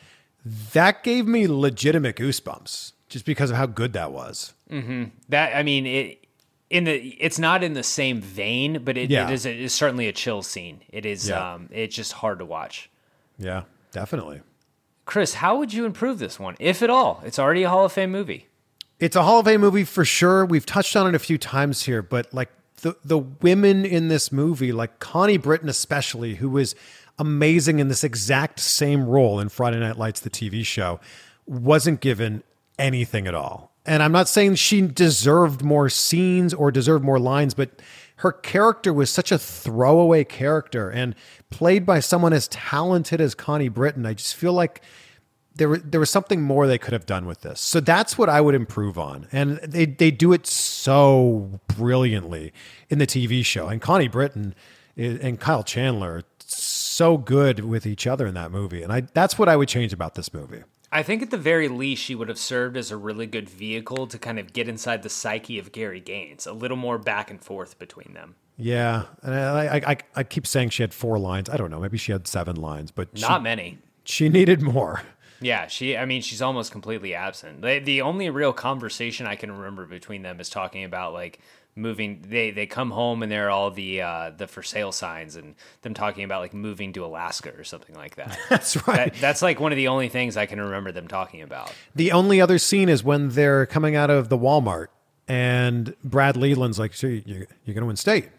[SPEAKER 7] that gave me legitimate goosebumps just because of how good that was.
[SPEAKER 6] hmm That I mean it. In the, it's not in the same vein, but it,
[SPEAKER 7] Yeah.
[SPEAKER 6] it is a, it's certainly a chill scene. It is.
[SPEAKER 7] Yeah.
[SPEAKER 6] Um, it's just hard to watch.
[SPEAKER 7] Yeah, definitely.
[SPEAKER 6] Chris, how would you improve this one, if at all? It's already a Hall of Fame movie.
[SPEAKER 7] It's a Hall of Fame movie for sure. We've touched on it a few times here, but like the the women in this movie, like Connie Britton especially, who was amazing in this exact same role in Friday Night Lights, the TV show, wasn't given anything at all. And I'm not saying she deserved more scenes or deserved more lines, but her character was such a throwaway character and played by someone as talented as Connie Britton. I just feel like there there was something more they could have done with this. So that's what I would improve on. And they they do it so brilliantly in the TV show. And Connie Britton and Kyle Chandler so good with each other in that movie. And I that's what I would change about this movie.
[SPEAKER 6] I think at the very least, she would have served as a really good vehicle to kind of get inside the psyche of Gary Gaines, a little more back and forth between them.
[SPEAKER 7] Yeah, and I, I, I keep saying she had four lines. I don't know, maybe she had seven lines, but
[SPEAKER 6] not
[SPEAKER 7] she,
[SPEAKER 6] many.
[SPEAKER 7] She needed more.
[SPEAKER 6] Yeah, she. I mean, she's almost completely absent. The, the only real conversation I can remember between them is talking about like moving. They they come home and there are all the uh, the for sale signs and them talking about like moving to Alaska or something like that.
[SPEAKER 7] that's right.
[SPEAKER 6] That, that's like one of the only things I can remember them talking about.
[SPEAKER 7] The only other scene is when they're coming out of the Walmart and Brad Leland's like, "So you, you're going to win state."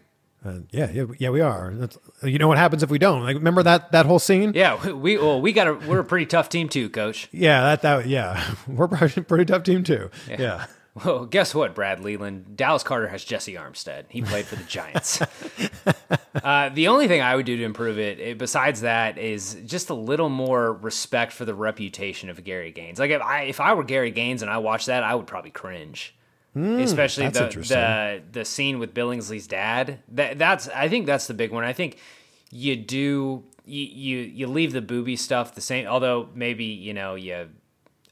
[SPEAKER 7] Uh, yeah, yeah, yeah, we are. That's, you know what happens if we don't? Like, remember that that whole scene?
[SPEAKER 6] Yeah, we well, we got a we're a pretty tough team too, coach.
[SPEAKER 7] Yeah, that that yeah, we're a pretty tough team too. Yeah. yeah.
[SPEAKER 6] Well, guess what, Brad Leland? Dallas Carter has Jessie Armstead. He played for the Giants. uh, the only thing I would do to improve it, it, besides that, is just a little more respect for the reputation of Gary Gaines. Like if I if I were Gary Gaines and I watched that, I would probably cringe. Mm, Especially the, the the scene with Billingsley's dad. That that's I think that's the big one. I think you do you you, you leave the Boobie stuff the same. Although maybe you know you.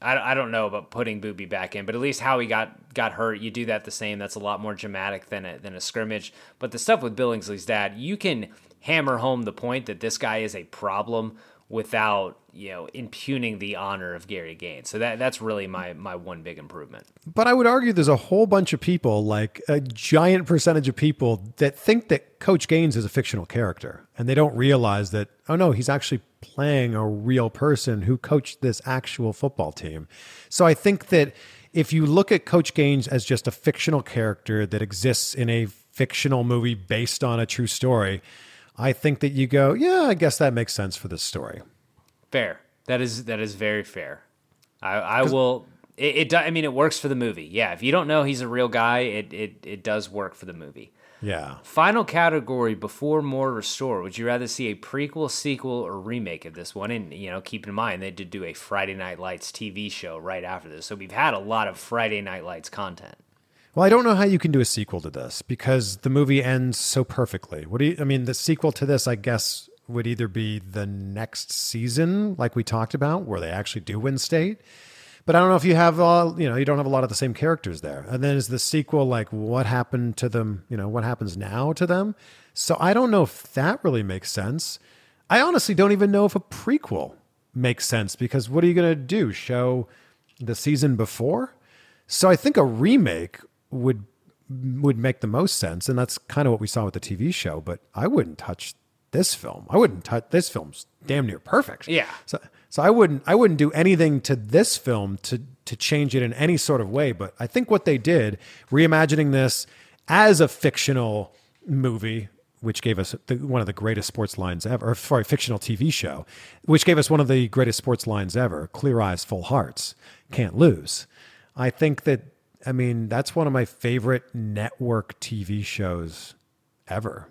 [SPEAKER 6] I, I don't know about putting Boobie back in, but at least how he got got hurt, you do that the same. That's a lot more dramatic than a, than a scrimmage. But the stuff with Billingsley's dad, you can hammer home the point that this guy is a problem without you know impugning the honor of Gary Gaines. So that that's really my my one big improvement.
[SPEAKER 7] But I would argue there's a whole bunch of people, like a giant percentage of people, that think that Coach Gaines is a fictional character, and they don't realize that oh no, he's actually playing a real person who coached this actual football team. So I think that if you look at Coach Gaines as just a fictional character that exists in a fictional movie based on a true story I think that you go, yeah, I guess that makes sense for this story.
[SPEAKER 6] Fair. That is that is very fair. I, I will. It, it. I mean, it works for the movie. Yeah. If you don't know he's a real guy, it it it does work for the movie.
[SPEAKER 7] Yeah.
[SPEAKER 6] Final category before more restore. Would you rather see a prequel, sequel, or remake of this one? And you know, keep in mind they did do a Friday Night Lights TV show right after this, so we've had a lot of Friday Night Lights content.
[SPEAKER 7] Well, I don't know how you can do a sequel to this because the movie ends so perfectly. What do you? I mean, the sequel to this, I guess, would either be the next season, like we talked about, where they actually do win state. But I don't know if you have all, you know, you don't have a lot of the same characters there. And then is the sequel like what happened to them? You know, what happens now to them? So I don't know if that really makes sense. I honestly don't even know if a prequel makes sense because what are you going to do? Show the season before? So I think a remake would would make the most sense, and that's kind of what we saw with the TV show. But I wouldn't touch this film. I wouldn't touch this film's damn near perfect.
[SPEAKER 6] Yeah.
[SPEAKER 7] So so I wouldn't I wouldn't do anything to this film to to change it in any sort of way. But I think what they did, reimagining this as a fictional movie, which gave us the, one of the greatest sports lines ever, or sorry, fictional TV show, which gave us one of the greatest sports lines ever: "Clear eyes, full hearts, can't lose." I think that I mean, that's one of my favorite network TV shows ever.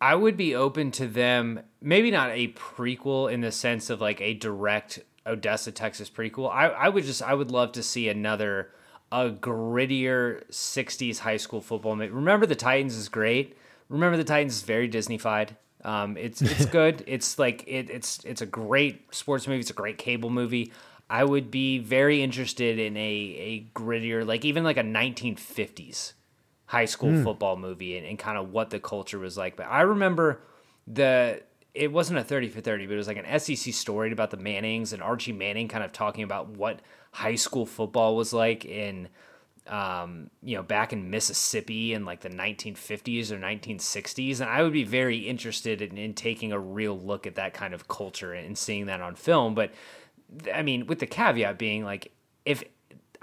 [SPEAKER 6] I would be open to them, maybe not a prequel in the sense of like a direct Odessa, Texas prequel. I, I would just, I would love to see another, a grittier 60s high school football. Remember the Titans is great. Remember the Titans is very Disneyfied. Um, it's it's good. it's like it, it's it's a great sports movie. It's a great cable movie. I would be very interested in a a grittier, like even like a 1950s high school mm. football movie and, and kind of what the culture was like. But I remember the it wasn't a 30 for 30, but it was like an SEC story about the Mannings and Archie Manning kind of talking about what high school football was like in um, you know, back in Mississippi in like the 1950s or 1960s. And I would be very interested in, in taking a real look at that kind of culture and seeing that on film. But I mean, with the caveat being like, if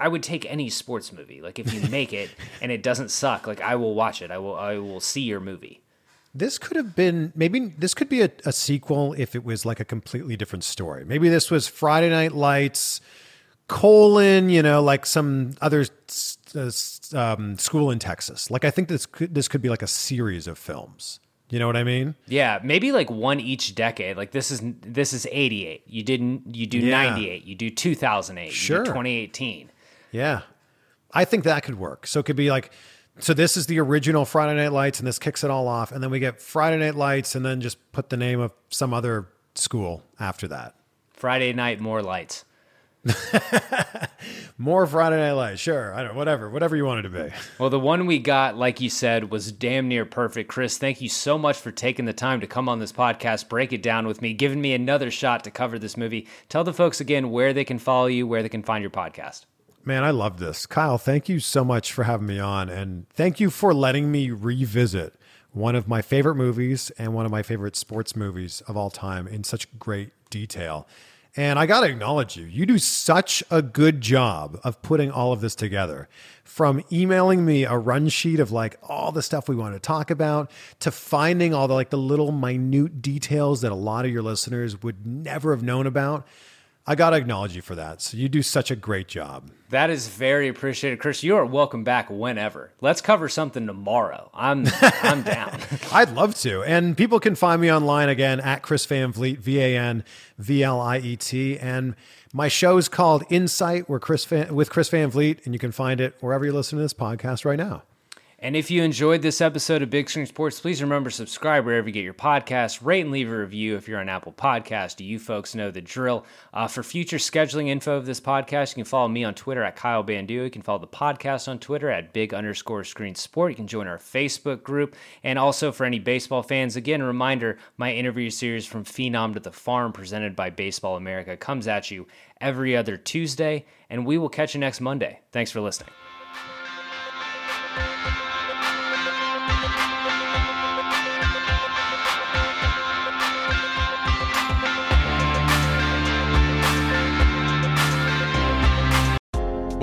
[SPEAKER 6] I would take any sports movie, like if you make it and it doesn't suck, like I will watch it. I will. I will see your movie.
[SPEAKER 7] This could have been maybe this could be a, a sequel if it was like a completely different story. Maybe this was Friday Night Lights colon, you know, like some other uh, um, school in Texas. Like I think this could this could be like a series of films You know what I mean?
[SPEAKER 6] Yeah, maybe like one each decade. Like this is this is 88. You didn't you do
[SPEAKER 7] Yeah.
[SPEAKER 6] 98, you do 2008, you
[SPEAKER 7] Sure.
[SPEAKER 6] do 2018.
[SPEAKER 7] Yeah. I think that could work. So it could be like, so this is the original Friday Night Lights and this kicks it all off. And then we get Friday Night Lights and then just put the name of some other school after that.
[SPEAKER 6] Friday night more lights.
[SPEAKER 7] More Friday Night Lights. Sure. I don't whatever, whatever you want it to be.
[SPEAKER 6] Well, the one we got, like you said, was damn near perfect. Chris, thank you so much for taking the time to come on this podcast, break it down with me, giving me another shot to cover this movie. Tell the folks again where they can follow you, where they can find your podcast.
[SPEAKER 7] Man, I love this. Kyle, thank you so much for having me on. And thank you for letting me revisit one of my favorite movies and one of my favorite sports movies of all time in such great detail. And I got to acknowledge you. You do such a good job of putting all of this together. From emailing me a run sheet of like all the stuff we want to talk about to finding all the like the little minute details that a lot of your listeners would never have known about. I got to acknowledge you for that. So you do such a great job.
[SPEAKER 6] That is very appreciated, Chris. You are welcome back whenever. Let's cover something tomorrow. I'm I'm down.
[SPEAKER 7] I'd love to. And people can find me online again at Chris Van Vliet, V A N V L I E T. And my show is called Insight where Chris Van, with Chris Van Vliet, and you can find it wherever you listen to this podcast right now.
[SPEAKER 6] And if you enjoyed this episode of Big Screen Sports, please remember to subscribe wherever you get your podcasts. Rate and leave a review if you're on Apple Podcast. You folks know the drill. Uh, for future scheduling info of this podcast, you can follow me on Twitter at Kyle Bandu. You can follow the podcast on Twitter at Big underscore Screen Sport. You can join our Facebook group. And also for any baseball fans, again, a reminder, my interview series from Phenom to the Farm presented by Baseball America comes at you every other Tuesday. And we will catch you next Monday. Thanks for listening.